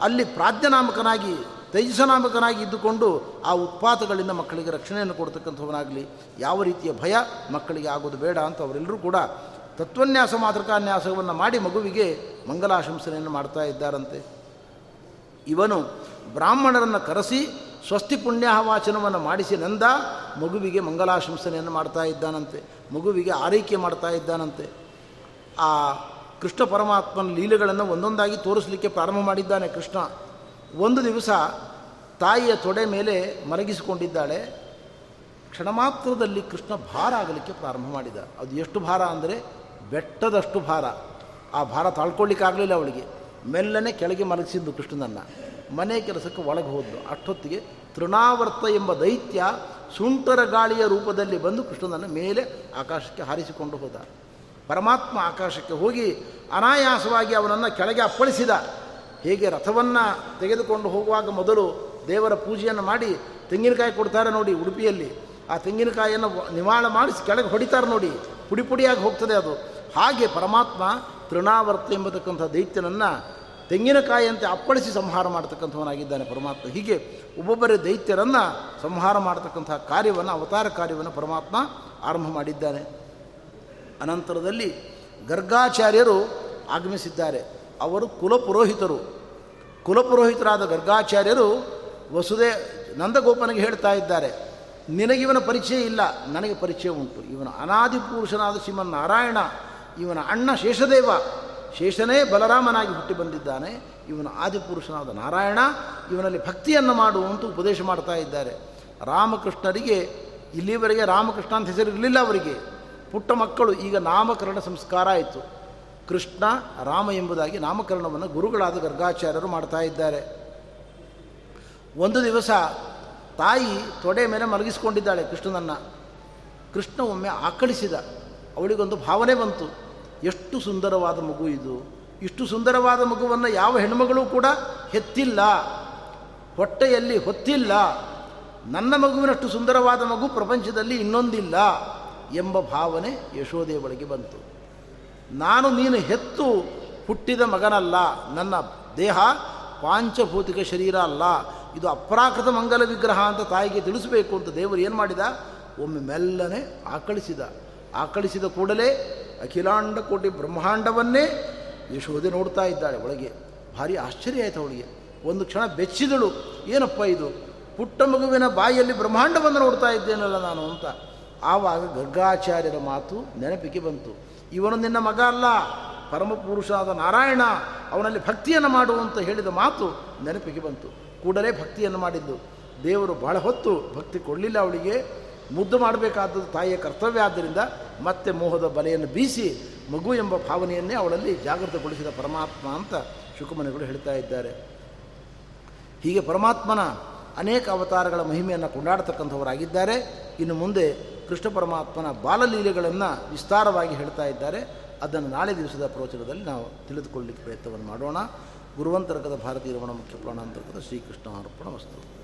ಅಲ್ಲಿ ಪ್ರಾಜ್ಞನಾಮಕನಾಗಿ ತೈಜಸನಾಮಕನಾಗಿ ಇದ್ದುಕೊಂಡು ಆ ಉತ್ಪಾತಗಳಿಂದ ಮಕ್ಕಳಿಗೆ ರಕ್ಷಣೆಯನ್ನು ಕೊಡ್ತಕ್ಕಂಥವನಾಗಲಿ. ಯಾವ ರೀತಿಯ ಭಯ ಮಕ್ಕಳಿಗೆ ಆಗೋದು ಬೇಡ ಅಂತ ಅವರೆಲ್ಲರೂ ಕೂಡ ತತ್ವನ್ಯಾಸ, ಮಾತೃಕಾನ್ಯಾಸವನ್ನು ಮಾಡಿ ಮಗುವಿಗೆ ಮಂಗಲಾಶಂಸನೆಯನ್ನು ಮಾಡ್ತಾ ಇದ್ದಾರಂತೆ. ಇವನು ಬ್ರಾಹ್ಮಣರನ್ನು ಕರೆಸಿ ಸ್ವಸ್ತಿ ಪುಣ್ಯವಾಚನವನ್ನು ಮಾಡಿಸಿ ನಂದ ಮಗುವಿಗೆ ಮಂಗಲಾಶಂಸನೆಯನ್ನು ಮಾಡ್ತಾ ಇದ್ದಾನಂತೆ, ಮಗುವಿಗೆ ಆರೈಕೆ ಮಾಡ್ತಾ ಇದ್ದಾನಂತೆ. ಆ ಕೃಷ್ಣ ಪರಮಾತ್ಮನ ಲೀಲೆಗಳನ್ನು ಒಂದೊಂದಾಗಿ ತೋರಿಸಲಿಕ್ಕೆ ಪ್ರಾರಂಭ ಮಾಡಿದ್ದಾನೆ ಕೃಷ್ಣ. ಒಂದು ದಿವಸ ತಾಯಿಯ ತೊಡೆ ಮೇಲೆ ಮಲಗಿಸಿಕೊಂಡಿದ್ದಾಳೆ. ಕ್ಷಣ ಮಾತ್ರದಲ್ಲಿ ಕೃಷ್ಣ ಭಾರ ಆಗಲಿಕ್ಕೆ ಪ್ರಾರಂಭ ಮಾಡಿದ. ಅದು ಎಷ್ಟು ಭಾರ ಅಂದರೆ ಬೆಟ್ಟದಷ್ಟು ಭಾರ. ಆ ಭಾರ ತಾಳ್ಕೊಳ್ಳಿಕ್ಕಾಗಲಿಲ್ಲ ಅವಳಿಗೆ. ಮೆಲ್ಲನೆ ಕೆಳಗೆ ಮಲಗಿಸಿದ್ದು ಕೃಷ್ಣನನ್ನು. ಮನೆ ಕೆಲಸಕ್ಕೆ ಒಳಗೆ ಹೋದ್ಲು. ಅಷ್ಟೊತ್ತಿಗೆ ತೃಣಾವರ್ತ ಎಂಬ ದೈತ್ಯ ಸುಂಟರ ಗಾಳಿಯ ರೂಪದಲ್ಲಿ ಬಂದು ಕೃಷ್ಣನನ್ನು ಮೇಲೆ ಆಕಾಶಕ್ಕೆ ಹಾರಿಸಿಕೊಂಡು ಹೋದ. ಪರಮಾತ್ಮ ಆಕಾಶಕ್ಕೆ ಹೋಗಿ ಅನಾಯಾಸವಾಗಿ ಅವನನ್ನು ಕೆಳಗೆ ಅಪ್ಪಳಿಸಿದ. ಹೇಗೆ ರಥವನ್ನು ತೆಗೆದುಕೊಂಡು ಹೋಗುವಾಗ ಮೊದಲು ದೇವರ ಪೂಜೆಯನ್ನು ಮಾಡಿ ತೆಂಗಿನಕಾಯಿ ಕೊಡ್ತಾರೆ ನೋಡಿ ಉಡುಪಿಯಲ್ಲಿ. ಆ ತೆಂಗಿನಕಾಯಿಯನ್ನು ನಿವಾಳ ಮಾಡಿಸಿ ಕೆಳಗೆ ಹೊಡಿತಾರೆ ನೋಡಿ. ಪುಡಿ ಪುಡಿಯಾಗಿ ಹೋಗ್ತದೆ ಅದು. ಹಾಗೆ ಪರಮಾತ್ಮ ತೃಣಾವರ್ತ ಎಂಬತಕ್ಕಂಥ ದೈತ್ಯನನ್ನು ತೆಂಗಿನಕಾಯಿಯಂತೆ ಅಪ್ಪಳಿಸಿ ಸಂಹಾರ ಮಾಡ್ತಕ್ಕಂಥವನಾಗಿದ್ದಾನೆ ಪರಮಾತ್ಮ. ಹೀಗೆ ಒಬ್ಬೊಬ್ಬರೇ ದೈತ್ಯರನ್ನು ಸಂಹಾರ ಮಾಡತಕ್ಕಂತಹ ಕಾರ್ಯವನ್ನು, ಅವತಾರ ಕಾರ್ಯವನ್ನು ಪರಮಾತ್ಮ ಆರಂಭ ಮಾಡಿದ್ದಾನೆ. ಅನಂತರದಲ್ಲಿ ಗರ್ಗಾಚಾರ್ಯರು ಆಗಮಿಸಿದ್ದಾರೆ. ಅವರು ಕುಲಪುರೋಹಿತರು. ಕುಲಪುರೋಹಿತರಾದ ಗರ್ಗಾಚಾರ್ಯರು ವಸುದೇ ನಂದಗೋಪನಿಗೆ ಹೇಳ್ತಾ ಇದ್ದಾರೆ, ನಿನಗಿವನ ಪರಿಚಯ ಇಲ್ಲ, ನನಗೆ ಪರಿಚಯ ಉಂಟು. ಇವನ ಅನಾದಿ ಪುರುಷನಾದ ಶ್ರೀಮನ್ನಾರಾಯಣ, ಇವನ ಅಣ್ಣ ಶೇಷದೇವ ಶೇಷನೇ ಬಲರಾಮನಾಗಿ ಹುಟ್ಟಿ ಬಂದಿದ್ದಾನೆ. ಇವನ ಆದಿಪುರುಷನಾದ ನಾರಾಯಣ ಇವನಲ್ಲಿ ಭಕ್ತಿಯನ್ನು ಮಾಡುವಂತ ಉಪದೇಶ ಮಾಡ್ತಾ ಇದ್ದಾರೆ. ರಾಮಕೃಷ್ಣರಿಗೆ ಇಲ್ಲಿವರೆಗೆ ರಾಮಕೃಷ್ಣ ಅಂತ ಹೆಸರಿರಲಿಲ್ಲ ಅವರಿಗೆ. ಪುಟ್ಟ ಮಕ್ಕಳು, ಈಗ ನಾಮಕರಣ ಸಂಸ್ಕಾರ ಆಯಿತು. ಕೃಷ್ಣ, ರಾಮ ಎಂಬುದಾಗಿ ನಾಮಕರಣವನ್ನು ಗುರುಗಳಾದ ಗರ್ಗಾಚಾರ್ಯರು ಮಾಡ್ತಾ ಇದ್ದಾರೆ. ಒಂದು ದಿವಸ ತಾಯಿ ತೊಡೆ ಮೇಲೆ ಮಲಗಿಸ್ಕೊಂಡಿದ್ದಾಳೆ ಕೃಷ್ಣನನ್ನು. ಕೃಷ್ಣ ಒಮ್ಮೆ ಆಕಳಿಸಿದ. ಅವಳಿಗೊಂದು ಭಾವನೆ ಬಂತು. ಎಷ್ಟು ಸುಂದರವಾದ ಮಗು ಇದು. ಇಷ್ಟು ಸುಂದರವಾದ ಮಗುವನ್ನು ಯಾವ ಹೆಣ್ಮಗಳು ಕೂಡ ಹೆತ್ತಿಲ್ಲ. ಹೊಟ್ಟೆಯಲ್ಲಿ ಹೊತ್ತಿಲ್ಲ. ನನ್ನ ಮಗುವಿನಷ್ಟು ಸುಂದರವಾದ ಮಗು ಪ್ರಪಂಚದಲ್ಲಿ ಇನ್ನೊಂದಿಲ್ಲ ಎಂಬ ಭಾವನೆ ಯಶೋದೆಯ ಬಳಿಗೆ ಬಂತು. ನಾನು ನೀನು ಹೆತ್ತು ಹುಟ್ಟಿದ ಮಗನಲ್ಲ. ನನ್ನ ದೇಹ ಪಾಂಚಭೌತಿಕ ಶರೀರ ಅಲ್ಲ. ಇದು ಅಪ್ರಾಕೃತ ಮಂಗಲ ವಿಗ್ರಹ ಅಂತ ತಾಯಿಗೆ ತಿಳಿಸಬೇಕು ಅಂತ ದೇವರು ಏನು ಮಾಡಿದ? ಒಮ್ಮೆ ಮೆಲ್ಲನೆ ಆಕಳಿಸಿದ. ಆಕಳಿಸಿದ ಕೂಡಲೇ ಅಖಿಲಾಂಡ ಕೋಟಿ ಬ್ರಹ್ಮಾಂಡವನ್ನೇ ಯಶೋದೆ ನೋಡ್ತಾ ಇದ್ದಾಳೆ ಒಳಗೆ. ಭಾರಿ ಆಶ್ಚರ್ಯ ಆಯಿತು ಅವಳಿಗೆ. ಒಂದು ಕ್ಷಣ ಬೆಚ್ಚಿದಳು. ಏನಪ್ಪ ಇದು? ಪುಟ್ಟ ಮಗುವಿನ ಬಾಯಿಯಲ್ಲಿ ಬ್ರಹ್ಮಾಂಡವನ್ನು ನೋಡ್ತಾ ಇದ್ದೇನಲ್ಲ ನಾನು ಅಂತ. ಆವಾಗ ಗರ್ಗಾಚಾರ್ಯರ ಮಾತು ನೆನಪಿಗೆ ಬಂತು. ಇವನು ನಿನ್ನ ಮಗ ಅಲ್ಲ. ಪರಮಪುರುಷನಾದ ನಾರಾಯಣ ಅವನಲ್ಲಿ ಭಕ್ತಿಯನ್ನು ಮಾಡುವಂತ ಹೇಳಿದ ಮಾತು ನೆನಪಿಗೆ ಬಂತು. ಕೂಡಲೇ ಭಕ್ತಿಯನ್ನು ಮಾಡಿದ್ದು. ದೇವರು ಬಹಳ ಹೊತ್ತು ಭಕ್ತಿ ಕೊಡಲಿಲ್ಲ ಅವಳಿಗೆ. ಮುದ್ದು ಮಾಡಬೇಕಾದದ್ದು ತಾಯಿಯ ಕರ್ತವ್ಯ ಆದ್ದರಿಂದ ಮತ್ತೆ ಮೋಹದ ಬಲೆಯನ್ನು ಬೀಸಿ ಮಗು ಎಂಬ ಭಾವನೆಯನ್ನೇ ಅವಳಲ್ಲಿ ಜಾಗೃತಗೊಳಿಸಿದ ಪರಮಾತ್ಮ ಅಂತ ಶುಕಮನಿಗಳು ಹೇಳ್ತಾ ಇದ್ದಾರೆ. ಹೀಗೆ ಪರಮಾತ್ಮನ ಅನೇಕ ಅವತಾರಗಳ ಮಹಿಮೆಯನ್ನು ಕೊಂಡಾಡತಕ್ಕಂಥವರಾಗಿದ್ದಾರೆ. ಇನ್ನು ಮುಂದೆ ಕೃಷ್ಣ ಪರಮಾತ್ಮನ ಬಾಲಲೀಲೆಗಳನ್ನು ವಿಸ್ತಾರವಾಗಿ ಹೇಳ್ತಾ ಇದ್ದಾರೆ. ಅದನ್ನು ನಾಳೆ ದಿವಸದ ಪ್ರವಚನದಲ್ಲಿ ನಾವು ತಿಳಿದುಕೊಳ್ಳಲಿಕ್ಕೆ ಪ್ರಯತ್ನವನ್ನು ಮಾಡೋಣ. ಗುರುವಂತರ್ಗದ ಭಾರತೀಯ ರಮಣ ಮುಖ್ಯ ಪ್ರಾಣಾಂತರ್ಗದ ಶ್ರೀಕೃಷ್ಣ ಅರ್ಪಣ ವಸ್ತು.